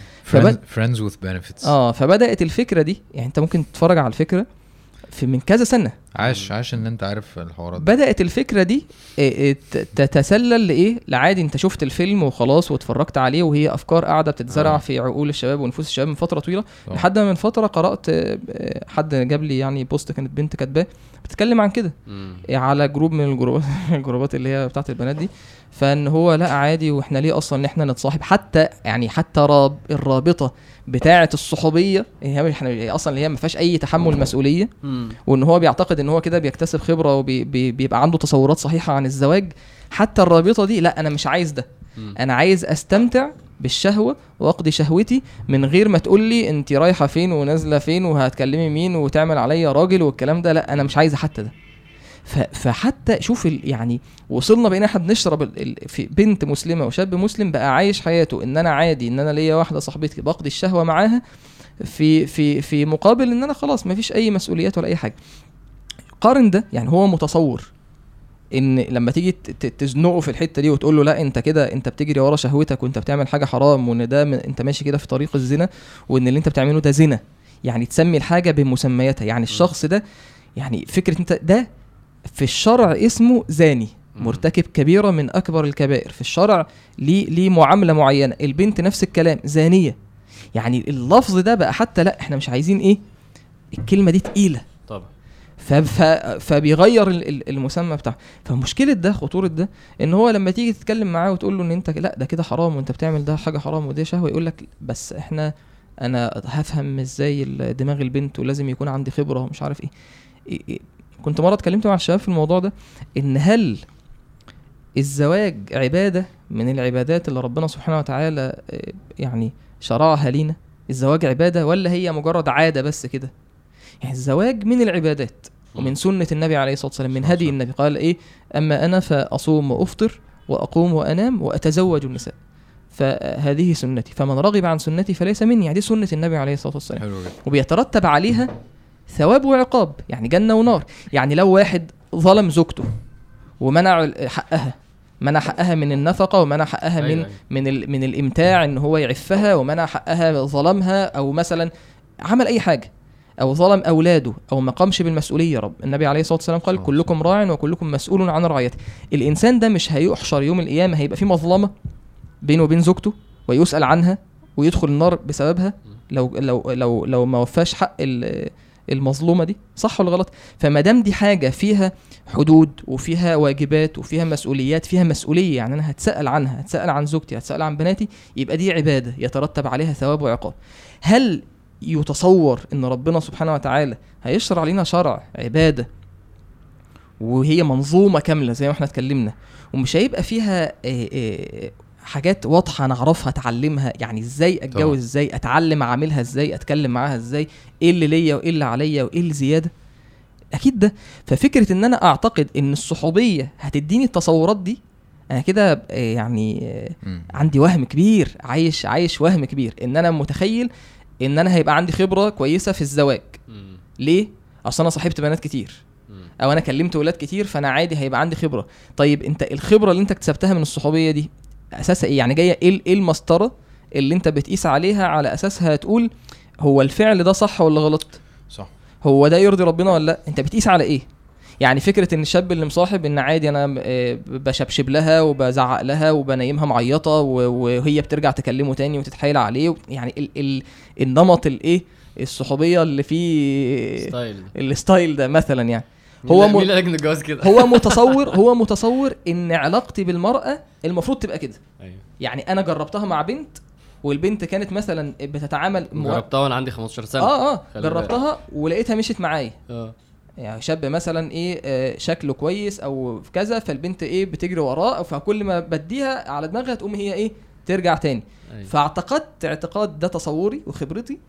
S1: Friends with benefits.
S3: آه فبدأت الفكرة دي. يعني أنت ممكن تتفرج على الفكرة في من كذا سنة
S1: عاش عاش إن أنت عارف الحوارات دي
S3: بدأت الفكرة دي إيه ت- تتسلل لإيه؟ لعادي أنت شفت الفيلم وخلاص واتفرجت عليه وهي أفكار قاعدة بتتزرع
S1: آه.
S3: في عقول الشباب ونفوس الشباب من فترة طويلة
S1: آه.
S3: لحد ما من فترة قرأت آه، آه، حد جاب لي يعني post كانت بنت كاتباه بتتكلم عن كده على جروب من الجروبات الجروبات اللي هي بتاعت البنات دي فإن هو لا عادي وإحنا ليه أصلا ان إحنا نتصاحب؟ حتى يعني حتى راب الرابطة بتاعة الصحوبية هي إحنا أصلا اللي هي ما فيهاش اي تحمل
S2: مسؤولية.
S3: وان هو بيعتقد ان هو كده بيكتسب خبرة وبيبقى عنده تصورات صحيحة عن الزواج. حتى الرابطة دي لا أنا مش عايز ده. أنا عايز استمتع بالشهوة واقضي شهوتي من غير ما تقول لي انت رايحة فين ونازلة فين وهتكلمي مين وتعمل عليا راجل والكلام ده. لا أنا مش عايزه حتى ده. فحتى شوف يعني وصلنا بقينا إحنا بنشرب في بنت مسلمة وشاب مسلم بقى عايش حياته إن أنا عادي إن أنا ليا واحدة صاحبتي بقضي الشهوة معاها في في في مقابل إن أنا خلاص مفيش أي مسؤوليات ولا أي حاجة. قارن ده يعني هو متصور إن لما تيجي تزنقه في الحتة دي وتقول له لا أنت كده أنت بتجري ورا شهوتك وأنت بتعمل حاجة حرام وإن ده أنت ماشي كده في طريق الزنا وإن اللي أنت بتعمله ده زنا. يعني تسمي الحاجة بمسمياتها. يعني الشخص ده يعني فكرة أنت ده في الشرع اسمه زاني. مرتكب كبيرة من أكبر الكبائر. في الشرع ليه ليه معاملة معينة. البنت نفس الكلام زانية. يعني اللفظ ده بقى حتى لا إحنا مش عايزين إيه الكلمة دي تقيلة.
S2: طبعا.
S3: فبيغير ال- ال- المسمى بتاعه. فمشكلة ده خطورة ده إن هو لما تيجي تتكلم معاه وتقول له إن أنت لا ده كده حرام وأنت بتعمل ده حاجة حرام ودي شهوة يقول لك بس إحنا أنا هفهم إزاي دماغ البنت ولازم يكون عندي خبرة ومش عارف إيه. كنت مرة اتكلمت مع الشباب في الموضوع ده إن هل الزواج عبادة من العبادات اللي ربنا سبحانه وتعالى آه، يعني شرعها لينا؟ الزواج عبادة ولا هي مجرد عادة بس كده؟ يعني الزواج من العبادات. ومن سنة النبي عليه الصلاة والسلام من هدي النبي. قال إيه؟ أما أنا فأصوم وأفطر وأقوم وأنام وأتزوج النساء. فهذه سنتي. فمن رغب عن سنتي فليس مني. يعني دي سنة النبي عليه الصلاة والسلام.
S1: حلو
S3: وبيترتب عليها ثواب وعقاب يعني جنة ونار. يعني لو واحد ظلم زوجته ومنع حقها منع حقها من النفقة ومنع حقها من
S2: أيوة، أيوة.
S3: من ال من الإمتاع إن هو يعفها ومنع حقها ظلمها أو مثلا عمل أي حاجة أو ظلم أولاده أو ما قامش بالمسؤولية. رب النبي عليه الصلاة والسلام قال كلكم راع وكلكم مسؤول عن رعيته. الإنسان ده مش هيحشر يوم القيامة هيبقى في مظلمة بينه وبين زوجته ويسأل عنها ويدخل النار بسببها. لو لو لو لو ما وفاش حق ال- المظلومة دي صح ولا غلط؟ فما دام دي حاجة فيها حدود وفيها واجبات وفيها مسؤوليات فيها مسؤولية يعني أنا هتسأل عنها هتسأل عن زوجتي هتسأل عن بناتي يبقى دي عبادة يترتب عليها ثواب وعقاب. هل يتصور إن ربنا سبحانه وتعالى هيشرع لنا شرع عبادة وهي منظومة كاملة زي ما إحنا اتكلمنا ومش هيبقى فيها آه، آه، حاجات واضحة نعرفها أتعلمها يعني
S1: إزاي.
S3: أتجوز إزاي أتعلم أعملها إزاي أتكلم معاها إزاي إيه اللي ليا وإيه اللي عليا وإيه اللي زيادة أكيد ده ففكرة إن أنا أعتقد إن الصحوبية هتديني التصورات دي أنا كده آه، يعني آه،. عندي وهم كبير عايش عايش وهم كبير إن أنا متخيل إن أنا هيبقى عندي خبرة كويسة في الزواج. ليه أصل أنا صاحبت بنات كتير. أو أنا كلمت ولاد كتير فأنا عادي هيبقى عندي خبرة طيب أنت الخبرة اللي أنت اكتسبتها من الصحوبية دي اساسها إيه؟ يعني جاية إيه إيه المسطرة اللي أنت بتقيس عليها على أساسها تقول هو الفعل ده صح ولا غلط؟
S1: صح.
S3: هو ده يرضي ربنا ولا لأ؟ أنت بتقيس على إيه؟ يعني فكرة إن الشاب اللي مصاحب إن عادي أنا آه، بشبشب لها وبزعق لها وبنيمها معيطة وهي بترجع تكلمه تاني وتتحايل عليه يعني ال ال النمط الإيه؟ الصحوبية اللي فيه
S2: style
S3: ال style ده مثلا يعني.
S2: هو مين
S3: م-
S2: كده؟
S3: هو متصور هو متصور إن علاقتي بالمرأة المفروض تبقى كده.
S2: أيوه.
S3: يعني أنا جربتها مع بنت والبنت كانت مثلا بتتعامل مو-
S2: جربتها وأنا عندي 15
S3: سنة. آه
S2: آه
S3: جربتها ولقيتها مشيت معايا.
S2: آه.
S3: يعني شاب مثلا إيه آه، شكله كويس أو كذا فالبنت إيه بتجري وراه فكل ما بديها على دماغها تقوم هي إيه ترجع تاني.
S2: أيوة.
S3: فاعتقدت اعتقاد ده تصوري وخبرتي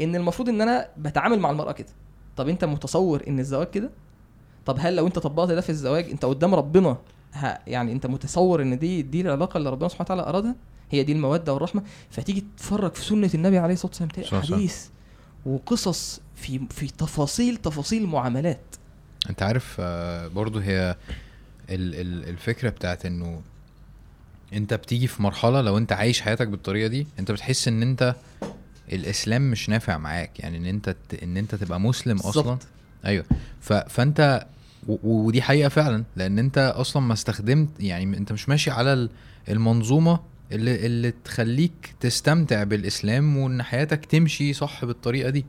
S3: إن المفروض إن أنا بتعامل مع المرأة كده. طب أنت متصور إن الزواج كده؟ طب هل لو انت طبقت ده في الزواج انت قدام ربنا ها يعني انت متصور ان دي دي العلاقة اللي ربنا سبحانه وتعالى أرادها؟ هي دي المودة والرحمة؟ فتيجي تتفرج في سنة النبي عليه الصلاة والسلام تلاقي. حديث وقصص في في تفاصيل تفاصيل معاملات.
S1: انت عارف آه، برضو هي ال ال الفكرة بتاعت انه انت بتيجي في مرحلة لو انت عايش حياتك بالطريقة دي انت بتحس ان انت الإسلام مش نافع معاك. يعني ان انت ان انت تبقى مسلم أصلا.
S3: بالظبط.
S1: أيوه. ف فانت ودي حقيقة فعلا لأن أنت أصلا ما استخدمت يعني أنت مش ماشي على ال- المنظومة اللي اللي تخليك تستمتع بالإسلام وإن حياتك تمشي صح بالطريقة دي.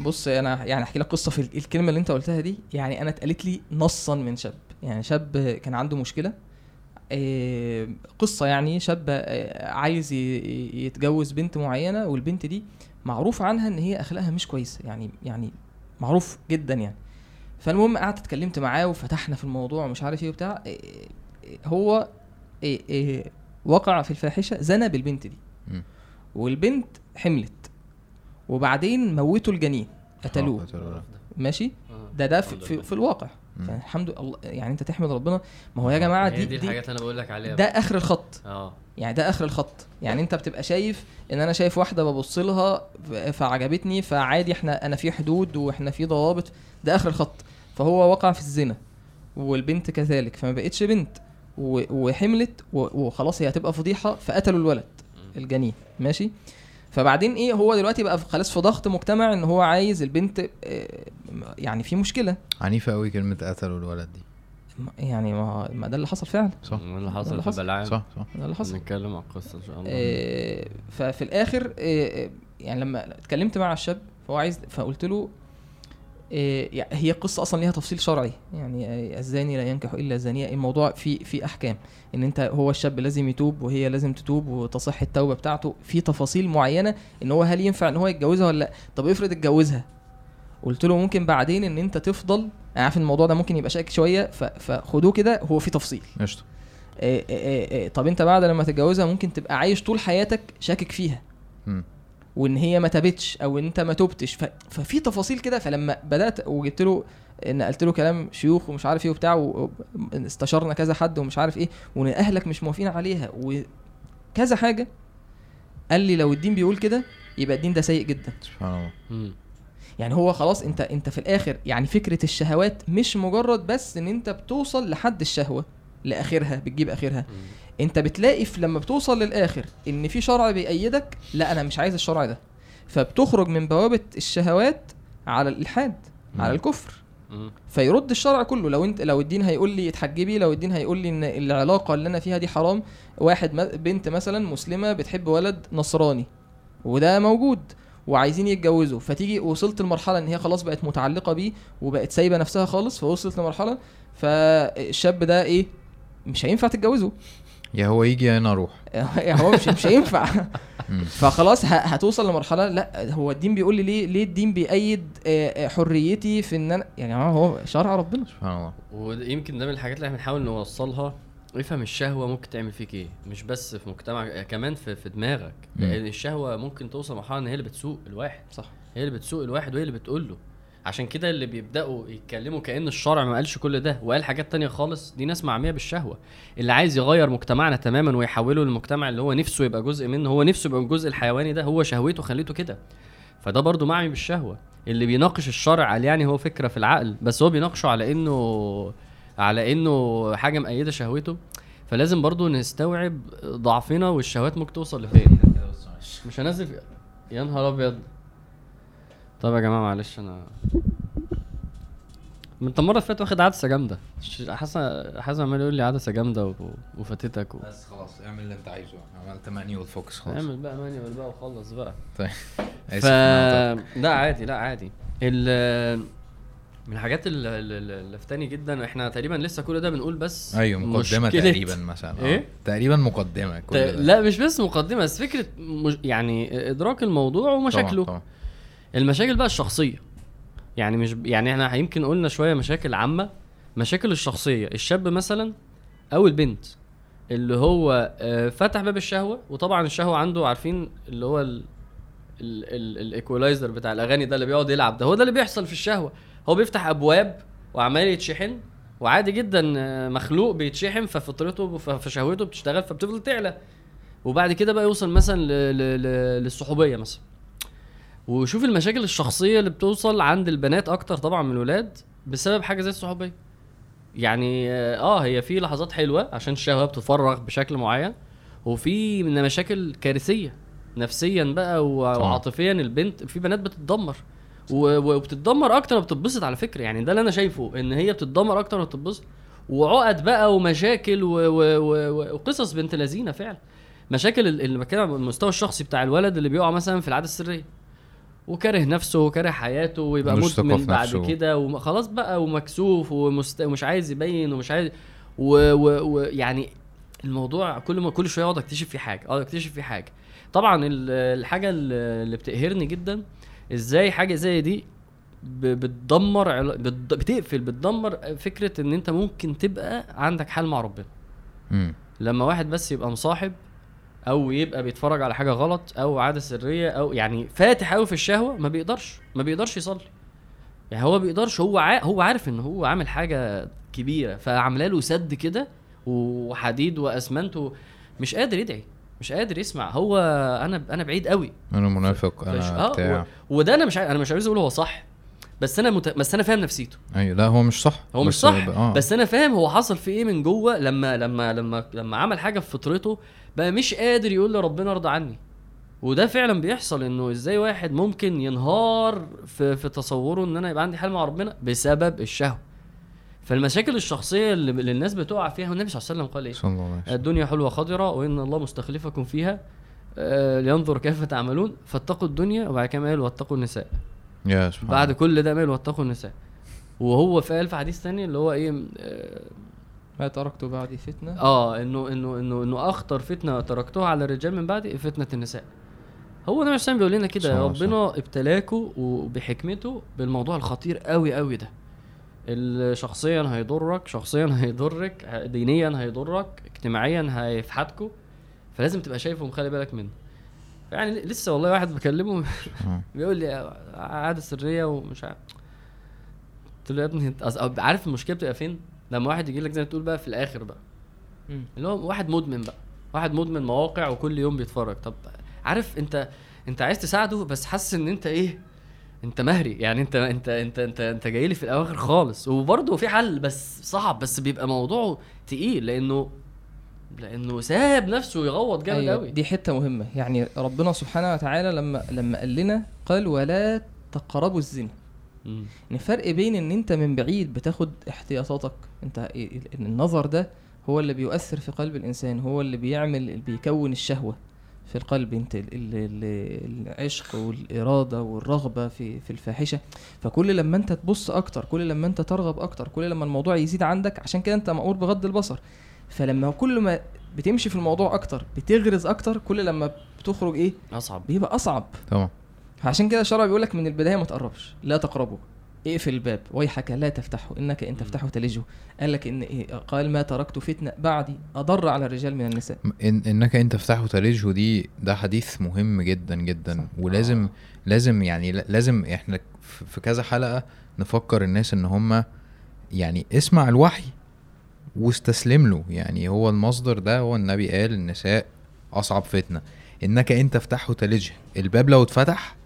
S3: بص أنا يعني احكي لك قصة في ال- الكلمة اللي أنت قلتها دي. يعني أنا اتقالت لي نصا من شاب. يعني شاب كان عنده مشكلة. آه، قصة يعني شاب آه، عايز يتجوز بنت معينة والبنت دي معروف عنها إن هي أخلاقها مش كويسة. يعني يعني معروف جدا يعني. فالمهم قعدت اتكلمت معاه وفتحنا في الموضوع ومش عارف إيه وبتاع آه، آه، هو آه، وقع في الفاحشة زنى بالبنت دي. والبنت حملت وبعدين موتوا الجنين قتلوه
S1: قتلوه.
S3: ماشي
S2: آه.
S3: ده ده في, في. في الواقع. فالحمد لله يعني انت تحمد ربنا. ما هو يا جماعة
S2: هي
S3: دي,
S2: دي
S3: دي
S2: الحاجات اللي أنا بقول لك عليها.
S3: ده آخر الخط
S2: آه.
S3: يعني ده آخر الخط يعني انت بتبقى شايف إن أنا شايف واحدة ببص لها فعجبتني فعادي إحنا أنا في حدود وإحنا في ضوابط. ده آخر الخط فهو وقع في الزنا والبنت كذلك. فما بقتش بنت وحملت وخلاص هي هتبقى فضيحة فقتلوا الولد الجنين. ماشي؟ فبعدين إيه هو دلوقتي بقى خلاص في ضغط مجتمع ان هو عايز البنت آه، يعني في مشكلة.
S1: عنيفة قوي كلمة قتلوا الولد دي.
S3: يعني ما, ما ده اللي حصل فعلا.
S1: صح.
S2: اللي حصل
S3: اللي
S2: في
S3: حصل.
S2: بلعام
S1: صح صح.
S3: ده اللي حصل.
S2: نتكلم عن القصة إن شاء الله.
S3: آه، ففي الآخر آه، يعني لما اتكلمت مع الشاب فهو عايز فقلت له هي قصة أصلا ليها تفصيل شرعي. يعني آه، الزاني لا ينكح إلا زانية. الموضوع في في أحكام. إن أنت هو الشاب لازم يتوب وهي لازم تتوب وتصح التوبة بتاعته. في تفاصيل معينة إن هو هل ينفع إن هو يتجوزها ولا لأ. طب افرض اتجوزها. قلت له ممكن بعدين إن أنت تفضل. أنا عارف الموضوع ده ممكن يبقى شائك شوية. فخدوه كده. هو في تفصيل.
S1: قشطة.
S3: إيه طب أنت بعد لما تتجوزها ممكن تبقى عايش طول حياتك شاكك فيها.
S1: مم.
S3: وإن هي ما تابتش أو أنت ما تبتش. ف... ففي تفاصيل كده. فلما بدأت وجبت له نقلت له كلام شيوخ ومش عارف إيه وبتاع واستشرنا كذا حد ومش عارف إيه وإن أهلك مش موافقين عليها وكذا حاجة. قال لي لو الدين بيقول كده يبقى الدين ده سيء جدا.
S1: سبحان الله.
S3: يعني هو خلاص أنت أنت في الآخر يعني فكرة الشهوات مش مجرد بس إن أنت بتوصل لحد الشهوة لآخرها بتجيب آخرها.
S2: مم.
S3: انت بتلاقي في لما بتوصل للآخر إن في شرع بيأيدك لا أنا مش عايز الشرع ده فبتخرج من بوابة الشهوات على الإلحاد على. الكفر. فيرد الشرع كله لو انت لو الدين هيقول لي اتحجبي لو الدين هيقول لي إن العلاقة اللي أنا فيها دي حرام واحد بنت مثلا مسلمة بتحب ولد نصراني وده موجود وعايزين يتجوزوا فتيجي وصلت لمرحلة إن هي خلاص بقت متعلقة بيه وبقت سايبة نفسها خالص فوصلت لمرحلة فالشاب ده إيه مش هينفع تتجوزه
S1: يا هو يجي يا أنا أروح.
S3: يعني هو مش مش هينفع. فخلاص ه- هتوصل لمرحلة لا هو الدين بيقول لي ليه ليه الدين بيأيد آه، آه، حريتي في إن أنا يا جماعة هو شرع ربنا.
S1: سبحان الله.
S2: ويمكن ده من الحاجات اللي إحنا بنحاول نوصلها. افهم الشهوة ممكن تعمل فيك إيه؟ مش بس في مجتمع كمان في, في دماغك. لأن الشهوة ممكن توصل لمرحلة إن هي اللي بتسوق الواحد.
S3: صح.
S2: هي اللي بتسوق الواحد وهي اللي بتقول له عشان كده اللي بيبدأوا يتكلموا كأن الشرع ما قالش كل ده وقال حاجات تانية خالص دي ناس معمية بالشهوة. اللي عايز يغير مجتمعنا تماما ويحوله للمجتمع اللي هو نفسه يبقى جزء منه هو نفسه يبقى الجزء الحيواني ده هو شهوته خليته كده. فده برضو معي بالشهوة. اللي بيناقش الشرع قال يعني هو فكرة في العقل بس هو بيناقشه على إنه على إنه حاجة مأيدة شهوته. فلازم برضو نستوعب ضعفنا والشهوات ممكن توصل لفين. مش هنزل. يا نهار أبيض. طب يا جماعة معلش أنا من المره اللي فاتت واخد عدسة جامدة حسن حسن عمال يقول لي عدسة جامدة و... وفاتتك و...
S1: بس خلاص اعمل اللي انت عايزه عملت manual focus خلاص
S2: اعمل بقى manual بقى وخلص بقى
S1: طيب
S2: ف
S1: قطعت.
S2: لا عادي لا عادي ال من الحاجات ال- ال- ال- اللي فتاني جدا إحنا تقريبا لسه كل ده بنقول بس
S1: أيوه مقدمة
S2: مشكلة-
S1: تقريبا مثلا آه.
S2: إيه؟
S1: تقريبا مقدمة كل
S2: ت-
S1: ده.
S2: لا مش بس مقدمة بس فكرة مش يعني إدراك الموضوع ومشاكله
S1: طبعا طبعا
S2: المشاكل بقى الشخصية. يعني مش يعني إحنا يمكن قلنا شوية مشاكل عامة. مشاكل الشخصية الشاب مثلا أو البنت اللي هو آه، فتح باب الشهوة وطبعا الشهوة عنده عارفين اللي هو الإيكولايزر بتاع الأغاني ده اللي بيقعد يلعب ده هو ده اللي بيحصل في الشهوة. هو بيفتح أبواب وعمال يتشحن وعادي جدا آه، مخلوق بيتشحن ففطرته فشهوته بتشتغل فبتفضل تعلى. وبعد كده بقى يوصل مثلا للصحوبية مثلا. وشوف المشاكل الشخصية اللي بتوصل عند البنات أكتر طبعا من الولاد بسبب حاجة زي الصحوبية. يعني آه آه، هي في لحظات حلوة عشان الشهوه بتفرغ بشكل معين وفي من مشاكل كارثية نفسيا بقى. وعاطفيا البنت في بنات بتتدمر. وبتتدمر أكتر ما بتتبسط على فكرة. يعني ده اللي أنا شايفه إن هي بتتدمر أكتر ما بتتبسط. وعقد بقى ومشاكل و- و- و- و- وقصص بنت لذينة فعلا. مشاكل ال- اللي بتكلم المستوى الشخصي بتاع الولد اللي بيقع مثلا في العادة السرية. وكاره نفسه وكاره حياته ويبقى مدمن بعد. كده وخلاص بقى ومكسوف ومست... ومش عايز يبين ومش عايز ويعني و... و... يعني الموضوع كل ما كل شوية اقعد اكتشف فيه حاجة اقعد اكتشف فيه حاجة طبعا ال- الحاجة اللي بتقهرني جدا إزاي حاجة زي دي بتدمر بتقفل بتدمر فكرة إن أنت ممكن تبقى عندك حال مع ربنا. لما واحد بس يبقى مصاحب أو يبقى بيتفرج على حاجة غلط أو عادة سرية أو يعني فاتح قوي في الشهوة ما بيقدرش ما بيقدرش يصلي. يعني هو بيقدرش هو عا هو عارف إن هو عامل حاجة كبيرة فعامله له سد كده وحديد وأسمنت و- مش قادر يدعي مش قادر يسمع. هو أنا أنا بعيد قوي
S1: أنا منافق
S2: فش-
S1: أنا بتاع.
S2: و... وده أنا مش عايز أنا مش عايز أقول هو صح بس أنا مت... بس أنا فاهم نفسيته.
S1: أيوه لا هو مش صح.
S2: هو مش
S1: بس-
S2: صح
S1: آه.
S2: بس أنا فاهم هو حصل في إيه من جوه لما لما لما لما عمل حاجة في فطرته بقى مش قادر يقول لربنا ارضى عني. وده فعلا بيحصل إنه إزاي واحد ممكن ينهار في, في تصوره إن أنا يبقى عندي حال مع ربنا بسبب الشهوة. فالمشاكل الشخصية اللي, اللي الناس بتقع فيها والنبي صلى الله عليه وسلم قال إيه؟
S1: صلى الله عليه وسلم.
S2: الدنيا حلوة خضراء وإن الله مستخلفكم فيها آه، لينظر كيف تعملون فاتقوا الدنيا وبعد كده قال واتقوا النساء.
S1: يا سبحان
S2: بعد. كل ده قال واتقوا النساء. وهو في قال في حديث تاني اللي هو إيه آه،
S3: ما تركت بعدي فتنة؟
S2: آه إنه إنه إنه إنه أخطر فتنة تركتها على الرجال من بعد فتنة النساء. هو النبي صلى بيقول لنا كده ربنا ابتلاكوا وبحكمته بالموضوع الخطير قوي قوي ده. شخصيا هيضرك شخصيا هيضرك دينيا هيضرك اجتماعيا هيفحتكوا فلازم تبقى شايفه ومخلي بالك منه. يعني لسه والله واحد بكلمه. بيقول لي عاده سرية ومش عارف قلت له يا ابني عارف المشكلة بتبقى فين؟ لما واحد يجي لك زي ما تقول بقى في الآخر بقى.
S3: مم.
S2: اللي هو واحد مدمن بقى. واحد مدمن مواقع وكل يوم بيتفرج. طب عارف انت انت عايز تساعده بس حاسس ان انت إيه انت مهري. يعني انت انت انت انت انت جاي لي في الأواخر خالص. وبرضه في حل بس صعب بس بيبقى موضوعه تقيل. لأنه لأنه ساب نفسه يغوط جامد
S3: أيوة
S2: قوي
S3: دي حتة مهمة. يعني ربنا سبحانه وتعالى لما لما قال لنا قال ولا تقربوا الزنا. ان الفرق بين إن أنت من بعيد بتاخد احتياطاتك. أنت ال- ال- النظر ده هو اللي بيؤثر في قلب الإنسان هو اللي بيعمل بيكون الشهوة في القلب. أنت ال- ال- ال- العشق والإرادة والرغبة في في الفاحشة. فكل لما أنت تبص أكتر كل لما أنت ترغب أكتر كل لما الموضوع يزيد عندك عشان كده أنت مأمور بغض البصر. فلما كل ما بتمشي في الموضوع أكتر بتغرز أكتر كل لما بتخرج إيه؟
S2: أصعب.
S3: بيبقى أصعب.
S1: طبعا.
S3: فعشان كده الشرع بيقول لك من البداية ما تقربش لا تقربه. اقفل الباب ويحك لا تفتحه إنك إن تفتحه تلجه. قال لك إن إيه قال ما تركت فتنة بعدي. أضر على الرجال من النساء.
S1: إن إنك انت تفتحه تلجه دي ده حديث مهم جدا جدا.
S3: صح.
S1: ولازم لازم يعني لازم إحنا في كذا حلقة نفكر الناس إن هم يعني اسمع الوحي واستسلم له يعني هو المصدر ده هو النبي قال النساء أصعب فتنة. إنك انت تفتحه تلجه. الباب لو اتفتح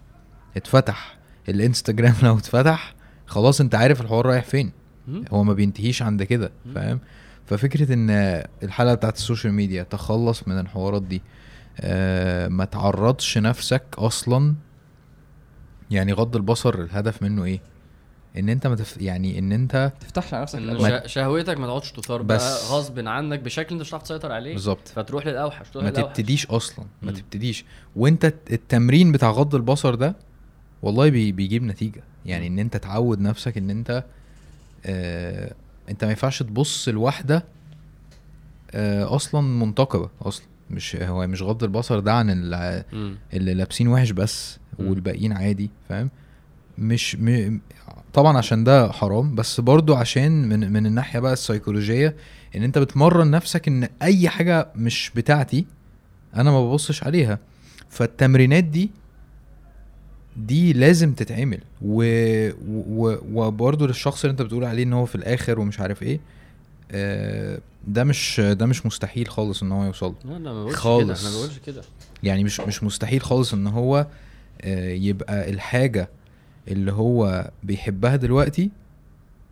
S1: اتفتح الانستجرام لو اتفتح خلاص انت عارف الحوار رايح فين
S2: مم.
S1: هو ما بينتهيش عند كده. فاهم ففكرة إن الحلقة بتاعت ال social media تخلص من الحوارات دي آه ما تعرضش نفسك أصلا يعني غض البصر الهدف منه إيه إن أنت ما تف... يعني إن أنت
S3: تفتحش على نفسك.
S2: شه- شهوتك ما تقعدش تثار
S1: بس.
S2: بقى غصب عنك بشكل أنت مش هتعرف تسيطر عليه
S1: بالظبط
S2: فتروح للأوحش تروح
S1: ما
S2: للأوحش.
S1: تبتديش أصلا ما
S2: مم.
S1: تبتديش وأنت الت- التمرين بتاع غض البصر ده والله بي بيجيب نتيجة يعني. إن أنت تعود نفسك إن أنت آه أنت ما ينفعش تبص لواحدة آه أصلا منتقبة أصلا مش هو مش غض البصر ده عن. اللي لابسين وحش بس. والباقيين عادي فاهم مش م... طبعا عشان ده حرام بس برضو عشان من من الناحية بقى السيكولوجية إن أنت بتمرن نفسك إن أي حاجة مش بتاعتي أنا ما ببصش عليها فالتمرينات دي دي لازم تتعمل. و... و... وبرضو للشخص اللي انت بتقول عليه ان هو في الآخر ومش عارف إيه آه، ده مش ده مش مستحيل خالص ان هو يوصل.
S2: لا لا ما بقولش
S1: خالص.
S2: كده أنا ما بقولش كده.
S1: يعني مش مش مستحيل خالص ان هو آه، يبقى الحاجة اللي هو بيحبها دلوقتي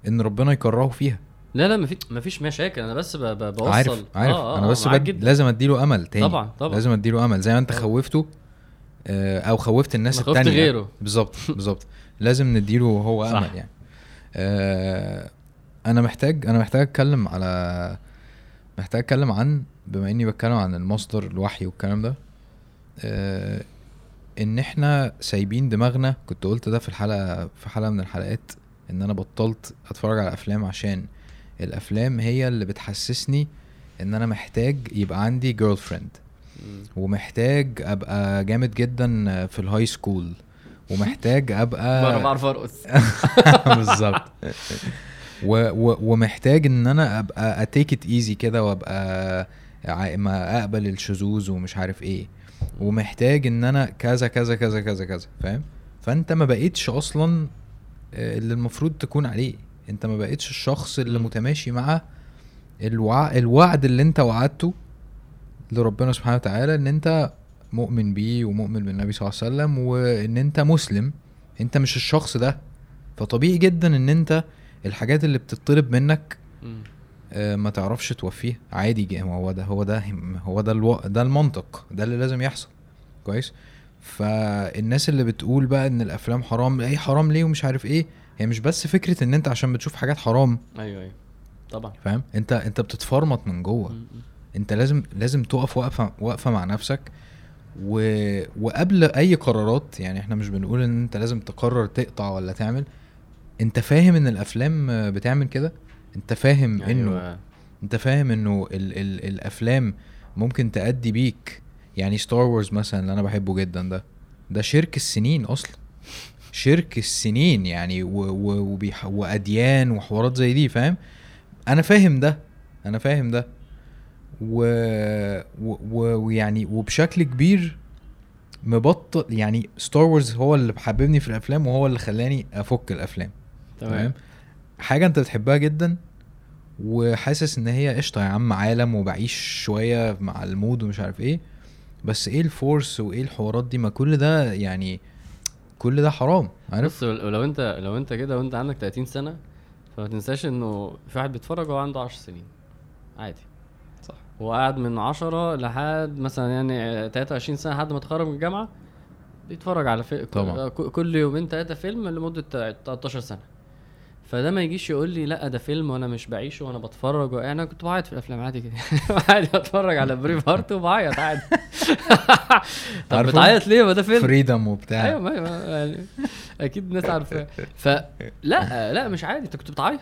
S1: ان ربنا يكرهه فيها.
S2: لا لا مفيش مفيش مشاكل. أنا بس بوصل.
S1: عارف عارف.
S2: آه آه
S1: أنا
S2: آه
S1: بس بد...
S2: جدا.
S1: لازم اديله امل تاني.
S2: طبعا طبعا.
S1: لازم اديله امل. زي ما انت. خوفته أو خوفت الناس التانية
S2: غيره.
S1: بالظبط بالظبط لازم نديله هو
S2: صح.
S1: أمل يعني آه، أنا محتاج أنا محتاج أتكلم على محتاج أتكلم عن بما إني بتكلم عن المصدر الوحي والكلام ده آه، إن إحنا سايبين دماغنا كنت قلت ده في الحلقة في حلقة من الحلقات إن أنا بطلت أتفرج على أفلام عشان الأفلام هي اللي بتحسسني إن أنا محتاج يبقى عندي
S2: girlfriend.
S1: ومحتاج أبقى جامد جدا في ال high school ومحتاج أبقى
S2: بره بعرف ارقص
S1: بالظبط. و و ومحتاج إن أنا أبقى اتيك ات ايزي كده وأبقى ما أقبل الشذوذ ومش عارف إيه. ومحتاج إن أنا كذا كذا كذا كذا كذا فاهم؟ فأنت ما بقيتش أصلا آه، اللي المفروض تكون عليه. أنت ما بقيتش الشخص اللي. متماشي مع الوع... الوعد اللي أنت وعدته. لربنا سبحانه وتعالى إن أنت مؤمن بيه ومؤمن بالنبي صلى الله عليه وسلم وإن أنت مسلم أنت مش الشخص ده. فطبيعي جدا إن أنت الحاجات اللي بتطلب منك. آه، ما تعرفش توفيها. عادي هو ده هو ده هو ده ألو... ده المنطق ده اللي لازم يحصل. كويس؟ فالناس اللي بتقول بقى إن الأفلام حرام اي حرام ليه ومش عارف إيه هي مش بس فكرة إن أنت عشان بتشوف حاجات حرام.
S2: أيوه أيوه. طبعا.
S1: فاهم؟ أنت أنت بتتفرمط من جوه. انت لازم لازم تقف وقفة وقفة مع نفسك و... وقبل أي قرارات يعني إحنا مش بنقول إن أنت لازم تقرر تقطع ولا تعمل أنت فاهم إن الأفلام بتعمل كده؟ أنت فاهم إنه
S2: أيوة.
S1: أنت فاهم إنه ال ال الأفلام ممكن تأدي بيك؟ يعني ستار وورز مثلا اللي أنا بحبه جدا ده ده شرك السنين أصلا. شرك السنين يعني و و وبيح وأديان وحوارات زي دي فاهم؟ أنا فاهم ده أنا فاهم ده. و و- و- ويعني وبشكل كبير مبطل يعني ستار وورز هو اللي حببني في الأفلام وهو اللي خلاني أفك الأفلام.
S2: تمام.
S1: حاجة أنت بتحبها جدا وحاسس إن هي قشطة يا عم عالم وبعيش شوية مع ال mood ومش عارف إيه بس إيه ال force وإيه الحوارات دي؟ ما كل ده يعني كل ده حرام عارف؟
S2: بص لو أنت لو أنت كده وأنت عندك 30 سنة فما تنساش إنه في واحد بيتفرج وهو عنده 10 سنين. عادي. قاعد من 10 لحد مثلا يعني 23 سنة لحد ما اتخرج من الجامعة بيتفرج على فيلم
S1: طبعا.
S2: كل يومين ثلاثة فيلم لمدة 13 سنة. فده ما يجيش يقول لي لأ ده فيلم وأنا مش بعيشه وأنا بتفرج و... يعني أنا كنت بعيط في الأفلام عادي كده. عادي بتفرج على Braveheart وبعيط عادي. طب؟ بتعيط ليه؟ ما ده فيلم.
S1: freedom وبتاع.
S2: أيوه ما- يعني أكيد الناس عارفاه فلا لأ مش عادي. أنت كنت بتعيط.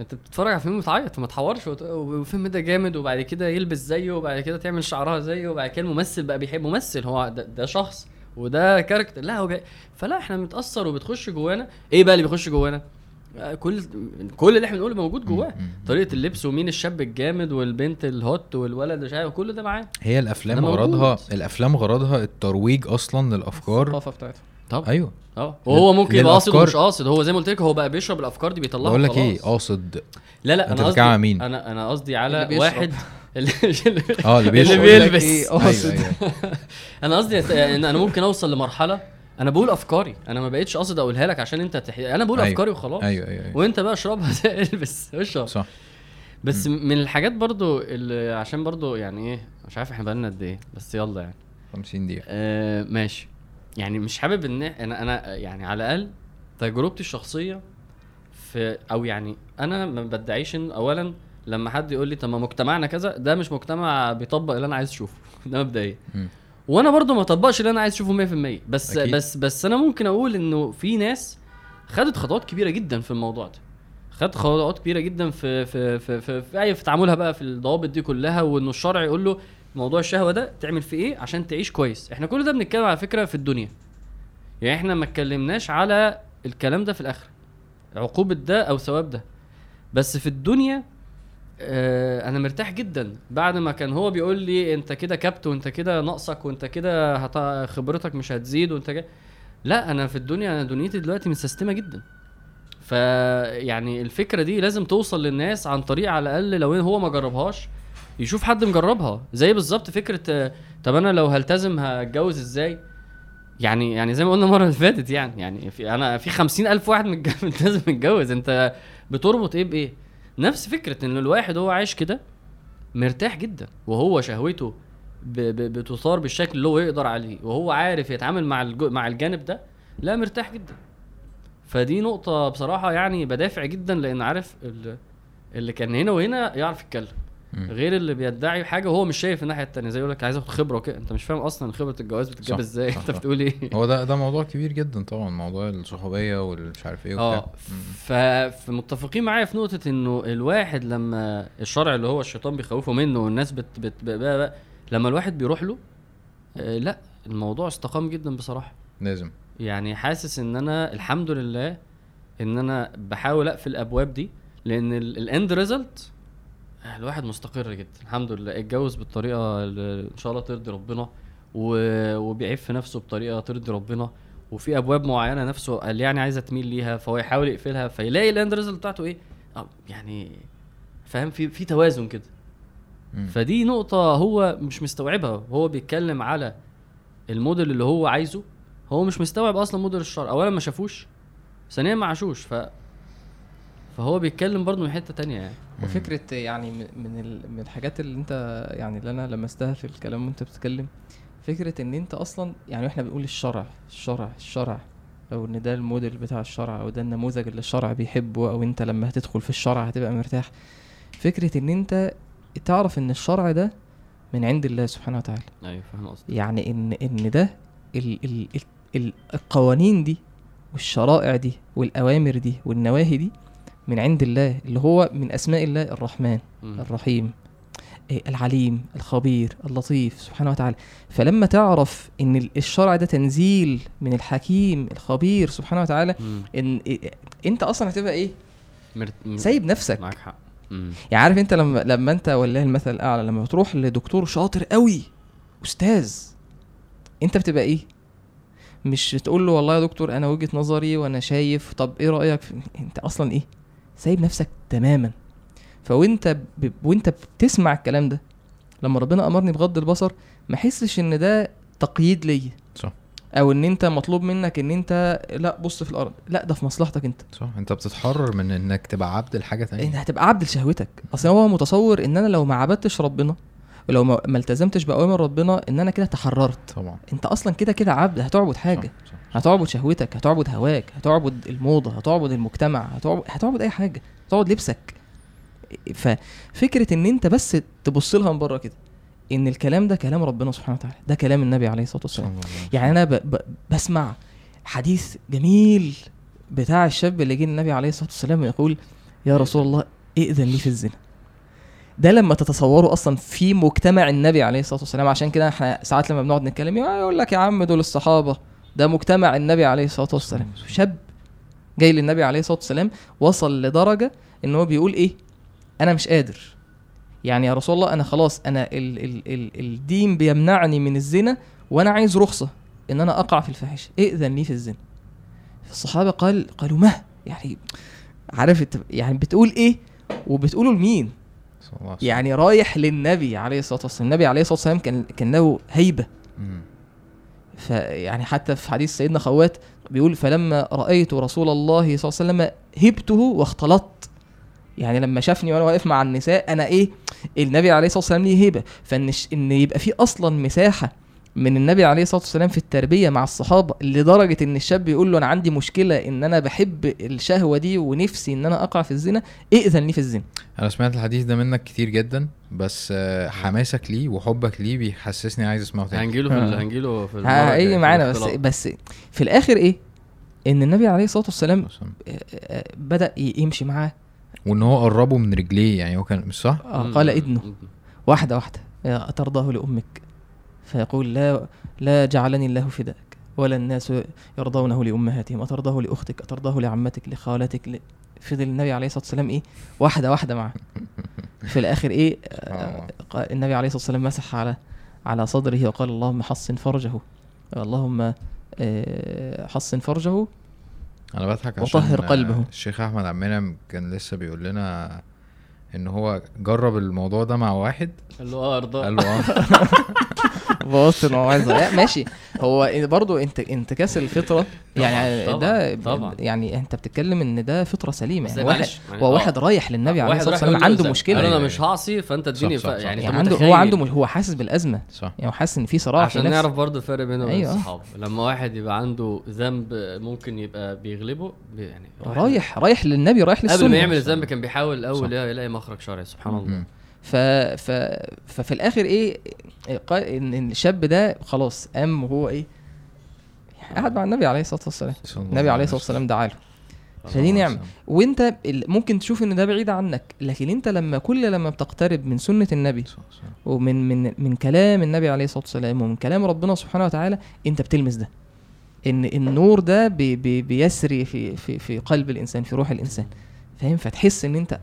S2: انت بتتفرج على فيلم وتعيط فما تحورش والفيلم ده جامد وبعد كده يلبس زيه وبعد كده تعمل شعرها زيه وبعد كده الممثل بقى بيحب ممثل هو ده, ده شخص وده character لا هو جاي فلا إحنا بنتأثر وبتخش جوانا. إيه بقى اللي بيخش جوانا؟ آه، كل كل اللي إحنا بنقوله موجود جواه. طريقة اللبس ومين الشاب الجامد والبنت ال hot والولد مش عارف كل ده معاه
S1: هي
S2: الأفلام.
S1: غرضها الأفلام غرضها الترويج أصلا للأفكار.
S3: الثقافة بتاعتهم
S2: طب
S1: أيوه.
S2: آه. وهو ممكن يبقى قاصد ومش قاصد. هو زي ما قلت لك هو بقى بيشرب الأفكار دي بيطلعها
S1: بقول لك
S2: إيه.
S1: قاصد.
S2: لا لا
S1: أنا
S2: قصدي
S1: على مين؟
S2: أنا أنا قصدي على
S3: اللي.
S2: واحد اللي
S1: آه اللي
S2: اللي
S1: بيشرب.
S2: بيلبس.
S3: إيه،
S1: أيوة،
S3: قاصد.
S1: أيوة.
S2: أنا قصدي إن أنا ممكن أوصل لمرحلة أنا بقول أفكاري. أنا ما بقتش قاصد أقولها لك عشان أنت تح... أنا بقول
S1: أيوة.
S2: أفكاري وخلاص.
S1: أيوه أيوه, أيوة.
S2: وأنت بقى اشربها البس اشرب.
S1: صح.
S2: بس من الحاجات برضو اللي عشان برضو يعني إيه مش عارف إحنا بقالنا قد إيه بس يلا يعني.
S1: 50 دقيقة.
S2: آه ماشي. يعني مش حابب إن أنا أنا يعني على الأقل تجربتي الشخصية في أو يعني أنا ما بدعيش إن اولا لما حد يقول لي طب ما مجتمعنا كذا ده مش مجتمع بيطبق اللي أنا عايز أشوفه ده مبدئيا. وأنا برضو ما طبقش اللي أنا عايز أشوفه 100% بس
S1: أكيد.
S2: بس بس أنا ممكن أقول إنه في ناس خدت خطوات كبيرة جدا في الموضوع ده خدت خطوات كبيرة جدا في في في في, في, في تعاملها بقى في الضوابط دي كلها وإنه الشرع يقول له موضوع الشهوة ده تعمل فيه إيه؟ عشان تعيش كويس. إحنا كل ده بنتكلم على فكرة في الدنيا. يعني إحنا ما اتكلمناش على الكلام ده في الاخره عقوبة ده أو ثواب ده. بس في الدنيا آه أنا مرتاح جدا. بعد ما كان هو بيقول لي أنت كده كبت وأنت كده ناقصك وأنت كده خبرتك مش هتزيد وأنت كده. لا أنا في الدنيا أنا دنيتي دلوقتي مسستمه جدا. فيعني الفكرة دي لازم توصل للناس عن طريق على الأقل لو هو ما جربهاش. يشوف حد مجربها. زي بالظبط فكرة طب أنا لو هلتزم هتجوز إزاي؟ يعني يعني زي ما قلنا المرة اللي فاتت يعني يعني في أنا في خمسين ألف واحد ملتزم متجوز. أنت بتربط إيه بإيه؟ نفس فكرة إن الواحد هو عايش كده مرتاح جدا وهو شهوته بتثار بالشكل اللي هو يقدر عليه وهو عارف يتعامل مع مع الجانب ده لا مرتاح جدا. فدي نقطة بصراحة يعني بدافع جدا لأن عارف ال- اللي كان هنا وهنا يعرف يتكلم. غير اللي بيدعي حاجة وهو مش شايف الناحية التانية. زي يقول لك عايز آخد خبرة وكده. انت مش فاهم أصلا خبرة الجواز بتتجاب
S1: إزاي.
S2: انت. بتقول إيه؟
S1: هو ده ده موضوع كبير جدا طبعا. موضوع الصحوبية والمش عارف
S2: إيه آه فمتفقين معايا في نقطة إنه الواحد لما الشرع اللي هو الشيطان بيخوفه منه والناس بت بت بقى بقى لما الواحد بيروح له آه لا الموضوع استقام جدا بصراحة.
S1: لازم.
S2: يعني حاسس إن أنا الحمد لله إن أنا بحاول أقفل الأبواب دي لأن ال end result الواحد مستقر جدا. الحمد لله. اتجوز بالطريقة اللي إن شاء الله ترضي ربنا و- وبيعف في نفسه بطريقة ترضي ربنا. وفي أبواب معينة نفسه قال يعني عايزة تميل ليها فهو يحاول يقفلها فيلاقي ال end result بتاعته إيه؟ آه، يعني فاهم؟ في في توازن كده. فدي نقطة هو مش مستوعبها. هو بيتكلم على الموديل اللي هو عايزه. هو مش مستوعب أصلا موديل الشرع. اولا ما شافوش ثانيا ما عاشوش. ف فهو بيتكلم برضه من حتة تانية يعني.
S3: وفكرة يعني من من ال- من الحاجات اللي انت يعني اللي أنا لمستها في الكلام وانت بتتكلم فكرة ان انت أصلا يعني إحنا بنقول الشرع الشرع الشرع أو ان ده الموديل بتاع الشرع أو ده النموذج اللي الشرع بيحبه أو انت لما هتدخل في الشرع هتبقى مرتاح. فكرة ان انت تعرف ان الشرع ده من عند الله سبحانه وتعالى.
S2: أيوه فاهم قصدي
S3: يعني ان ان ده ال ال ال ال القوانين دي والشرائع دي والأوامر دي والنواهي دي من عند الله اللي هو من أسماء الله الرحمن. الرحيم إيه، العليم الخبير اللطيف سبحانه وتعالى. فلما تعرف إن ال- الشرع ده تنزيل من الحكيم الخبير سبحانه وتعالى. إن إيه، أنت أصلا هتبقى إيه؟
S2: مرت...
S3: سايب نفسك.
S2: معاك حق.
S3: يعني عارف أنت لما لما أنت والله المثل الأعلى لما بتروح لدكتور شاطر قوي أستاذ أنت بتبقى إيه؟ مش تقول له والله يا دكتور أنا وجهة نظري وأنا شايف طب إيه رأيك؟ في... أنت أصلا إيه؟ سايب نفسك تماما. فوانت ب... وانت بتسمع الكلام ده لما ربنا أمرني بغض البصر ما أحسش إن ده تقييد ليا.
S1: صح.
S3: أو إن أنت مطلوب منك إن أنت لأ بص في الأرض. لأ ده في مصلحتك أنت.
S1: صح. أنت بتتحرر من إنك تبقى عبد لحاجة
S3: انت
S1: تانية
S3: هتبقى عبد لشهوتك. أصل هو متصور إن أنا لو ما عبدتش ربنا ولو ما التزمتش بأوامر ربنا إن أنا كده تحررت.
S1: طبعا.
S3: أنت أصلا كده كده عبد هتعبد حاجة.
S1: صح، صح.
S3: هتعبد شهوتك هتعبد هواك هتعبد الموضة هتعبد المجتمع هتعبد, هتعبد أي حاجة. هتعبد لبسك. ففكره إن أنت بس تبص لها من بره كده إن الكلام ده كلام ربنا سبحانه وتعالى. ده كلام النبي عليه الصلاة والسلام. يعني أنا ب... ب... بسمع حديث جميل بتاع الشاب اللي جه النبي عليه الصلاة والسلام يقول يا رسول الله ائذن لي في الزنا. ده لما تتصوروا أصلا في مجتمع النبي عليه الصلاة والسلام. عشان كده إحنا ساعات لما بنقعد نتكلم يقول لك يا عم دول الصحابة. ده مجتمع النبي عليه الصلاة والسلام. شاب جاي للنبي عليه الصلاة والسلام وصل لدرجة إن هو بيقول إيه؟ أنا مش قادر. يعني يا رسول الله أنا خلاص أنا ال ال ال الدين بيمنعني من الزنا وأنا عايز رخصة إن أنا أقع في الفاحشة. ائذن لي في الزنا. الصحابه قال قالوا ما يعني عارف يعني بتقول إيه وبتقولوا لمين؟ يعني رايح للنبي عليه الصلاة والسلام. النبي عليه الصلاة والسلام كان كان له
S1: هيبة.
S3: فيعني حتى في حديث سيدنا خوات بيقول فلما رأيت رسول الله صلى الله عليه وسلم هبته واختلطت. يعني لما شافني وأنا واقف مع النساء أنا إيه؟ النبي عليه الصلاة والسلام ليه هبه فإن إن يبقى في أصلا مساحة من النبي عليه الصلاة والسلام في التربية مع الصحابة لدرجة إن الشاب يقول له أنا عندي مشكلة إن أنا بحب الشهوة دي ونفسي إن أنا أقع في الزنا ائذن لي في الزنا
S1: أنا سمعت الحديث ده منك كتير جدا بس حماسك ليه وحبك ليه بيحسسني عايز أسمعه تاني
S2: هنجيله في
S3: آه.
S2: هنجيله في
S3: هيجي
S2: في
S3: معانا بس. بس في الآخر إيه إن النبي عليه الصلاة والسلام. آه، آه، بدأ يمشي معاه
S1: وإن هو قربه من رجليه يعني هو كان مش صح
S3: آه،. قال ادنه
S2: مم.
S3: واحدة واحدة يا أترضاه لأمك فيقول لا لا جعلني الله فداك ولا الناس يرضونه لأمهاتهم أترضاه لأختك أترضاه لعمتك لخالتك ل... فضل النبي عليه الصلاة والسلام إيه؟ واحدة واحدة معه. في الآخر إيه؟ آه، قال- النبي عليه الصلاة والسلام مسح على على صدره وقال اللهم حصن فرجه. اللهم آه، حصن فرجه
S1: أنا بضحك عشان
S3: وطهر قلبه.
S1: الشيخ أحمد عبد المنعم كان لسه بيقول لنا إن هو جرب الموضوع ده مع واحد.
S2: قال له آه ارضاه
S1: قال له آه.
S3: بوظت الموعظه لا ماشي هو برضو انت انتكاس الفطرة يعني
S2: طبعاً،
S3: ده
S2: طبعاً.
S3: يعني انت بتتكلم إن ده فطرة
S2: سليمة
S3: يعني واحد
S2: يعني
S3: هو
S2: آه.
S3: واحد رايح للنبي عليه
S2: واحد الصلاة
S3: والسلام عنده؟
S2: مشكلة
S1: أنا
S2: مش
S1: أيوة.
S2: هعصي فأنت اديني
S1: صح، صح،
S2: ف- يعني
S3: يعني عنده هو. عنده هو حاسس بالأزمة
S1: صح
S3: يعني هو حاسس إن في صراع
S2: عشان. نعرف برضه الفرق بينه وبين
S3: أيوة.
S2: الصحابة لما واحد يبقى عنده ذنب ممكن يبقى بيغلبه بي- يعني
S3: رايح رايح للنبي رايح للسنه
S2: قبل ما يعمل الذنب كان بيحاول
S1: الأول.
S2: يلاقي مخرج شرعي سبحان الله.
S3: ف... ف... ففي الآخر إيه قال إن الشاب ده خلاص قام وهو إيه قعد مع النبي عليه الصلاة والسلام. النبي عليه الصلاة والسلام دعا له. فدي نعمة. وأنت ممكن تشوف إن ده بعيد عنك لكن أنت لما كل لما بتقترب من سنة النبي. ومن من من كلام النبي عليه الصلاة والسلام ومن كلام ربنا سبحانه وتعالى أنت بتلمس ده. إن النور ده بي بي بيسري في في في قلب الإنسان في روح الإنسان. فاهم؟ فتحس إن أنت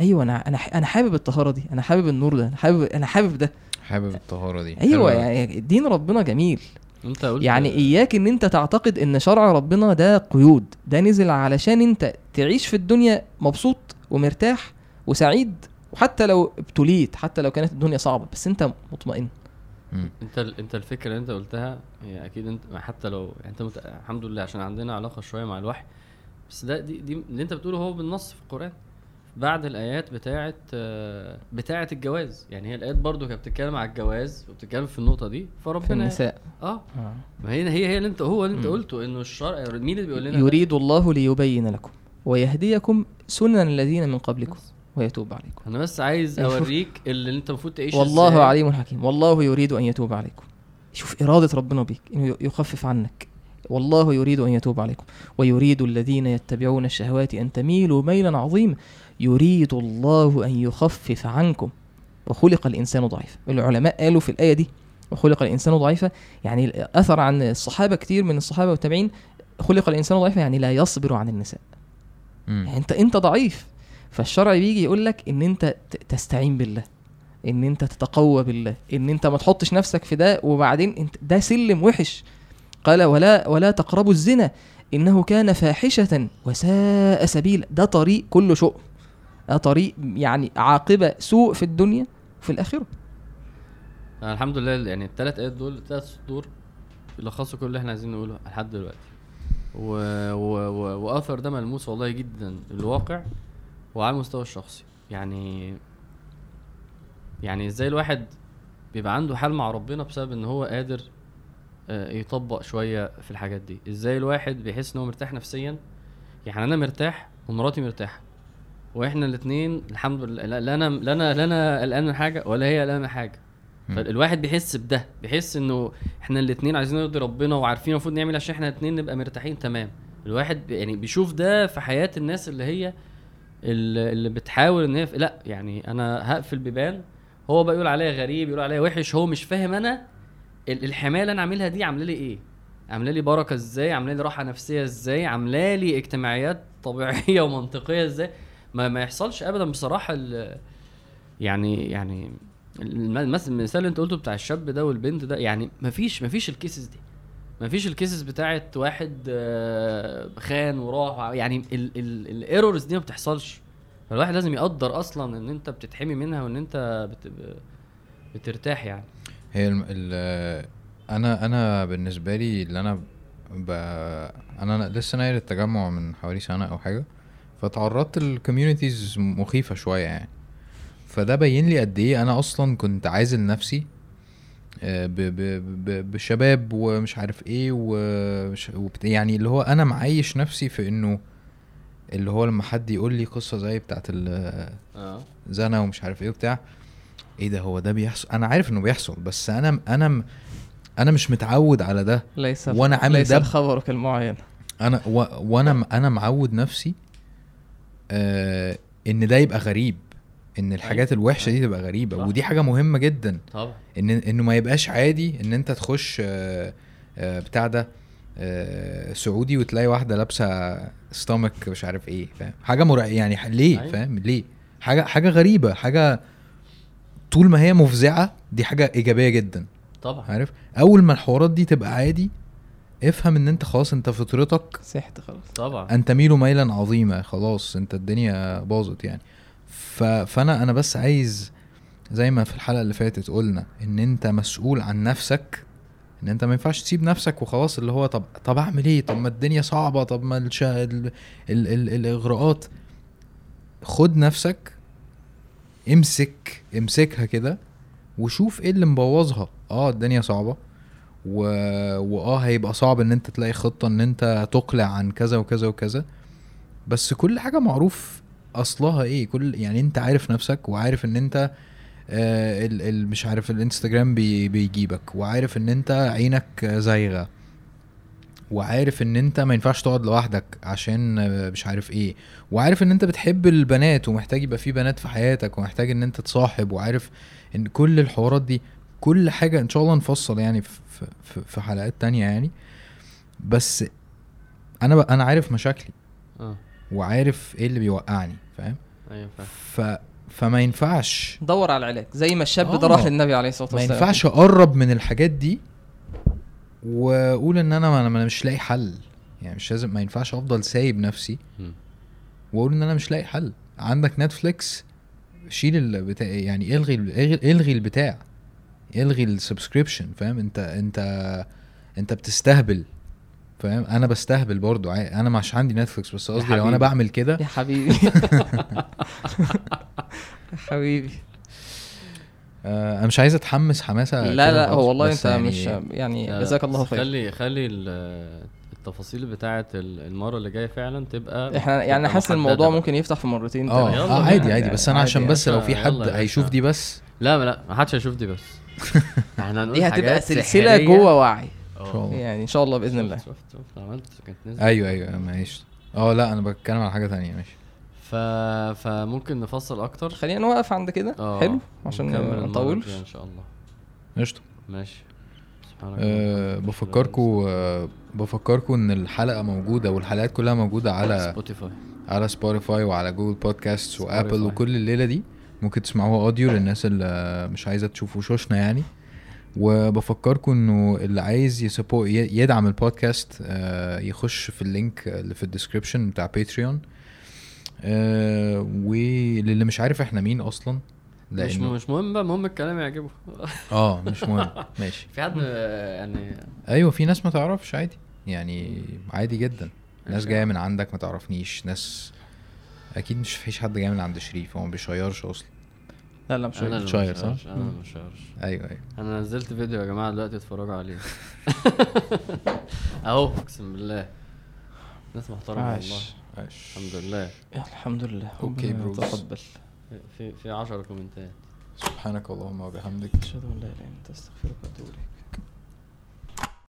S3: أيوه أنا أنا أنا حابب الطهارة دي أنا حابب النور ده أنا حابب أنا حابب ده.
S1: حابب الطهارة دي. أيوه.
S3: يعني دين ربنا جميل.
S2: أنت قلت
S3: يعني إياك إن أنت تعتقد إن شرع ربنا ده قيود. ده نزل علشان أنت تعيش في الدنيا مبسوط ومرتاح وسعيد وحتى لو ابتليت حتى لو كانت الدنيا صعبة بس أنت مطمئن.
S2: أنت ال- أنت الفكرة اللي أنت قلتها هي أكيد أنت حتى لو يعني أنت مت... الحمد لله عشان عندنا علاقة شوية مع الوحي بس ده دي, دي اللي أنت بتقوله هو بالنص في القرآن. بعد الآيات بتاعه آه، بتاعه الجواز. يعني هي الآيات برضو كانت بتتكلم على الجواز وبتتكلم في النقطة دي.
S3: في
S2: فربنا
S3: النساء.
S2: آه.
S3: آه.
S2: ما هي هي هي اللي انت هو اللي انت. قلته إنه الشرع مين اللي بيقول لنا ده؟
S3: يريد الله ليبين لكم ويهديكم سنن الذين من قبلكم ويتوب عليكم.
S2: أنا بس عايز أوريك اللي أنت المفروض تعيش
S3: والله
S2: إزاي.
S3: عليم حكيم. والله يريد أن يتوب عليكم. شوف إرادة ربنا بيك إنه يخفف عنك. والله يريد أن يتوب عليكم. ويريد الذين يتبعون الشهوات أن تميلوا ميلا عظيما. يريد الله أن يخفف عنكم. وخلق الإنسان ضعيفا. العلماء قالوا في الآية دي وخلق الإنسان ضعيفا يعني أثر عن الصحابة كتير من الصحابة والتابعين. خلق الإنسان ضعيفا يعني لا يصبر عن النساء. يعني انت أنت ضعيف. فالشرع بيجي يقول لك إن أنت ت- تستعين بالله إن أنت تتقوى بالله إن أنت ما تحطش نفسك في ده. وبعدين انت ده سلم وحش. قال ولا ولا تقربوا الزنا إنه كان فاحشة وساء سبيلا. ده طريق كله شؤم. طريق يعني عاقبة سوء في الدنيا وفي
S2: أنا الحمد لله يعني الثلاث آيات دول الثلاث سطور يلخصوا كل اللي إحنا عايزين نقوله لحد دلوقتي. و... و... و... وآثر ده ملموس والله جدا الواقع وعلى المستوى الشخصي. يعني يعني إزاي الواحد بيبقى عنده حال مع ربنا بسبب إن هو قادر آه، يطبق شوية في الحاجات دي؟ إزاي الواحد بيحس إن هو مرتاح نفسيا؟ يعني أنا مرتاح ومراتي مرتاحة. وإحنا الاثنين الحمد لله لا أنا لا أنا لا أنا قلقان من حاجة ولا هي قلقانه من
S1: حاجة.
S2: فالواحد بيحس بده بيحس إنه إحنا الاثنين عايزين نرضي ربنا وعارفين المفروض نعمل عشان إحنا الاثنين نبقى مرتاحين تمام. الواحد يعني بيشوف ده في حياة الناس اللي هي اللي بتحاول إن هي لا يعني أنا هقفل بيبان هو بقى يقول عليا غريب يقول عليا وحش هو مش فاهم أنا ال- الحماية اللي أنا عاملها دي عاملة لي إيه؟ عاملة لي بركة إزاي؟ عاملة لي راحة نفسية إزاي؟ عاملة لي اجتماعيات طبيعية ومنطقية إزاي؟ ما ما يحصلش ابدا بصراحة ال- يعني يعني الم- المثل المثال اللي أنت قلته بتاع الشاب ده والبنت ده يعني مفيش مفيش ال cases دي. مفيش ال cases بتاعت واحد آه، خان وراح يعني ال errors دي ما بتحصلش. فالواحد لازم يقدر أصلا إن أنت بتتحمي منها وإن أنت بت... بترتاح يعني.
S1: هي الم... ال... أنا أنا بالنسبة لي اللي أنا. أنا لسه ناقل التجمع من حوالي سنة أو حاجة. فتعرضت لكوميونيتيز مخيفة شوية يعني. فده بين لي قد إيه أنا أصلا كنت عازل نفسي آه، ب... ب... ب... بشباب ومش عارف إيه ومش... يعني اللي هو أنا معيش نفسي في إنه اللي هو لما حد يقول لي قصة زي بتاعت ال-
S2: آه.
S1: زنا ومش عارف إيه وبتاع إيه ده هو ده بيحصل؟ أنا عارف إنه بيحصل بس أنا أنا أنا مش متعود على ده.
S3: ليس
S1: وأنا عامل
S3: ليس
S1: ده
S3: الخبر كالمعين
S1: أنا و... وأنا أنا معود نفسي آه إن ده يبقى غريب إن الحاجات الوحشة دي تبقى غريبة
S2: صح.
S1: ودي حاجة مهمة جدا.
S2: طبعا.
S1: إن إنه ما يبقاش عادي إن أنت تخش آه آه بتاع ده آه سعودي وتلاقي واحدة لابسة ستامك مش عارف إيه فاهم؟ حاجة مرع يعني ليه؟
S2: أيوة.
S1: فاهم؟ ليه؟ حاجة حاجة غريبة حاجة طول ما هي مفزعة دي حاجة إيجابية جدا.
S2: طبعا.
S1: عارف؟ أول ما الحوارات دي تبقى عادي افهم ان انت خلاص انت فطرتك
S3: سحت خلاص.
S2: طبعا.
S1: ان تميل ميلا عظيما خلاص انت الدنيا باظت يعني. ف... فانا أنا بس عايز زي ما في الحلقة اللي فاتت قلنا ان انت مسؤول عن نفسك ان انت ما ينفعش تسيب نفسك وخلاص اللي هو طب طب اعمل إيه؟ طب ما الدنيا صعبة طب ما الش... ال... ال... ال... الإغراءات. خد نفسك امسك امسكها كده وشوف إيه اللي مبوظها. آه الدنيا صعبة. و... وآه هيبقى صعب إن أنت تلاقي خطة إن أنت تقلع عن كذا وكذا وكذا. بس كل حاجة معروف أصلها إيه؟ كل يعني أنت عارف نفسك وعارف إن أنت آه ال... ال... مش عارف الإنستجرام بي... بيجيبك وعارف إن أنت عينك زايغة وعارف إن أنت ما ينفعش تقعد لوحدك عشان مش عارف إيه وعارف إن أنت بتحب البنات ومحتاج يبقى في بنات في حياتك ومحتاج إن أنت تصاحب وعارف إن كل الحوارات دي كل حاجة إن شاء الله نفصل يعني في في, في حلقات تانية يعني. بس أنا ب... أنا عارف مشاكلي.
S2: آه.
S1: وعارف إيه اللي بيوقعني فاهم؟
S2: أيوه فاهم.
S1: ف فما ينفعش.
S3: دور على العلاج. زي ما الشاب
S1: آه.
S3: ده راح للنبي عليه الصلاة
S1: ما
S3: والسلام.
S1: ينفعش أقرب من الحاجات دي وأقول إن أنا ما أنا مش لاقي حل. يعني مش لازم ما ينفعش أفضل سايب نفسي. وأقول إن أنا مش لاقي حل. عندك Netflix شيل البتاع يعني إلغي الغي, إلغي البتاع. الغي ال subscription فاهم؟ انت انت انت بتستهبل فاهم؟ أنا بستهبل برضو أنا مش عندي Netflix بس قصدي لو
S2: أنا.
S1: بعمل كده.
S3: يا حبيبي. يا حبيبي.
S1: آه أنا مش عايز اتحمس حماسة
S3: لا لا هو والله انت مش يعني جزاك الله خير.
S2: خلي خلي ال- التفاصيل بتاعه ال- المرة اللي جاية فعلا تبقى
S3: إحنا يعني
S2: تبقى
S3: حاسس الموضوع. ممكن يفتح في مرتين
S2: آه.
S1: آه
S2: بينا.
S1: عادي عادي بس أنا
S3: عادي.
S1: عشان. بس لو في حد. هيشوف دي بس.
S2: لا لا ما حدش هيشوف دي بس. إحنا هنقول
S3: دي هتبقى
S2: سلسلة.
S3: جوه وعي.
S1: إن شاء الله.
S3: يعني إن شاء الله بإذن الله.
S2: شفت شفت عملت كانت نزلت.
S1: أيوه أيوه معلش آه لا أنا بتكلم على حاجة تانية ماشي.
S2: ف... فممكن نفصل أكتر؟
S3: خلينا نوقف عند كده.
S2: آه.
S3: حلو عشان ما نطولش
S2: إن شاء الله.
S1: قشطة.
S2: ماشي.
S1: أه بفكركم أه بفكركم إن الحلقة موجودة والحلقات كلها موجودة على
S2: Spotify
S1: على Spotify وعلى Google Podcast و
S2: Apple.
S1: وكل الليلة دي. ممكن تسمعوها audio للناس اللي مش عايزة تشوف وشوشنا يعني. وبفكركم إنه اللي عايز يسبو يدعم البودكاست آه، يخش في ال link اللي في ال description بتاع Patreon آه، وللي مش عارف إحنا مين أصلا
S2: مش مش مهم بقى المهم الكلام يعجبه.
S1: آه مش مهم. ماشي.
S2: في حد آه، يعني
S1: أيوه في ناس ما تعرفش عادي. يعني عادي جدا. ناس. جاية من عندك ما تعرفنيش ناس أكيد مش فيش حد جاي من عند شريف هو ما بيشيرش أصلا.
S3: لا لا مش أنا.
S2: اللي
S1: شاير، صح؟
S2: أنا اللي مش شاير.
S1: أيوه أيوه.
S2: أنا نزلت فيديو يا جماعة دلوقتي اتفرجوا عليه. أهو أقسم بالله. ناس محترمة والله.
S3: عاش.
S2: الحمد لله.
S3: الحمد لله.
S1: okay
S3: ربنا
S1: بروز.
S3: يتقبل.
S2: في في 10 كومنتات.
S1: سبحانك اللهم وبحمدك.
S3: أشهد أن لا إله إلا أنت أستغفرك وأتوب إليك.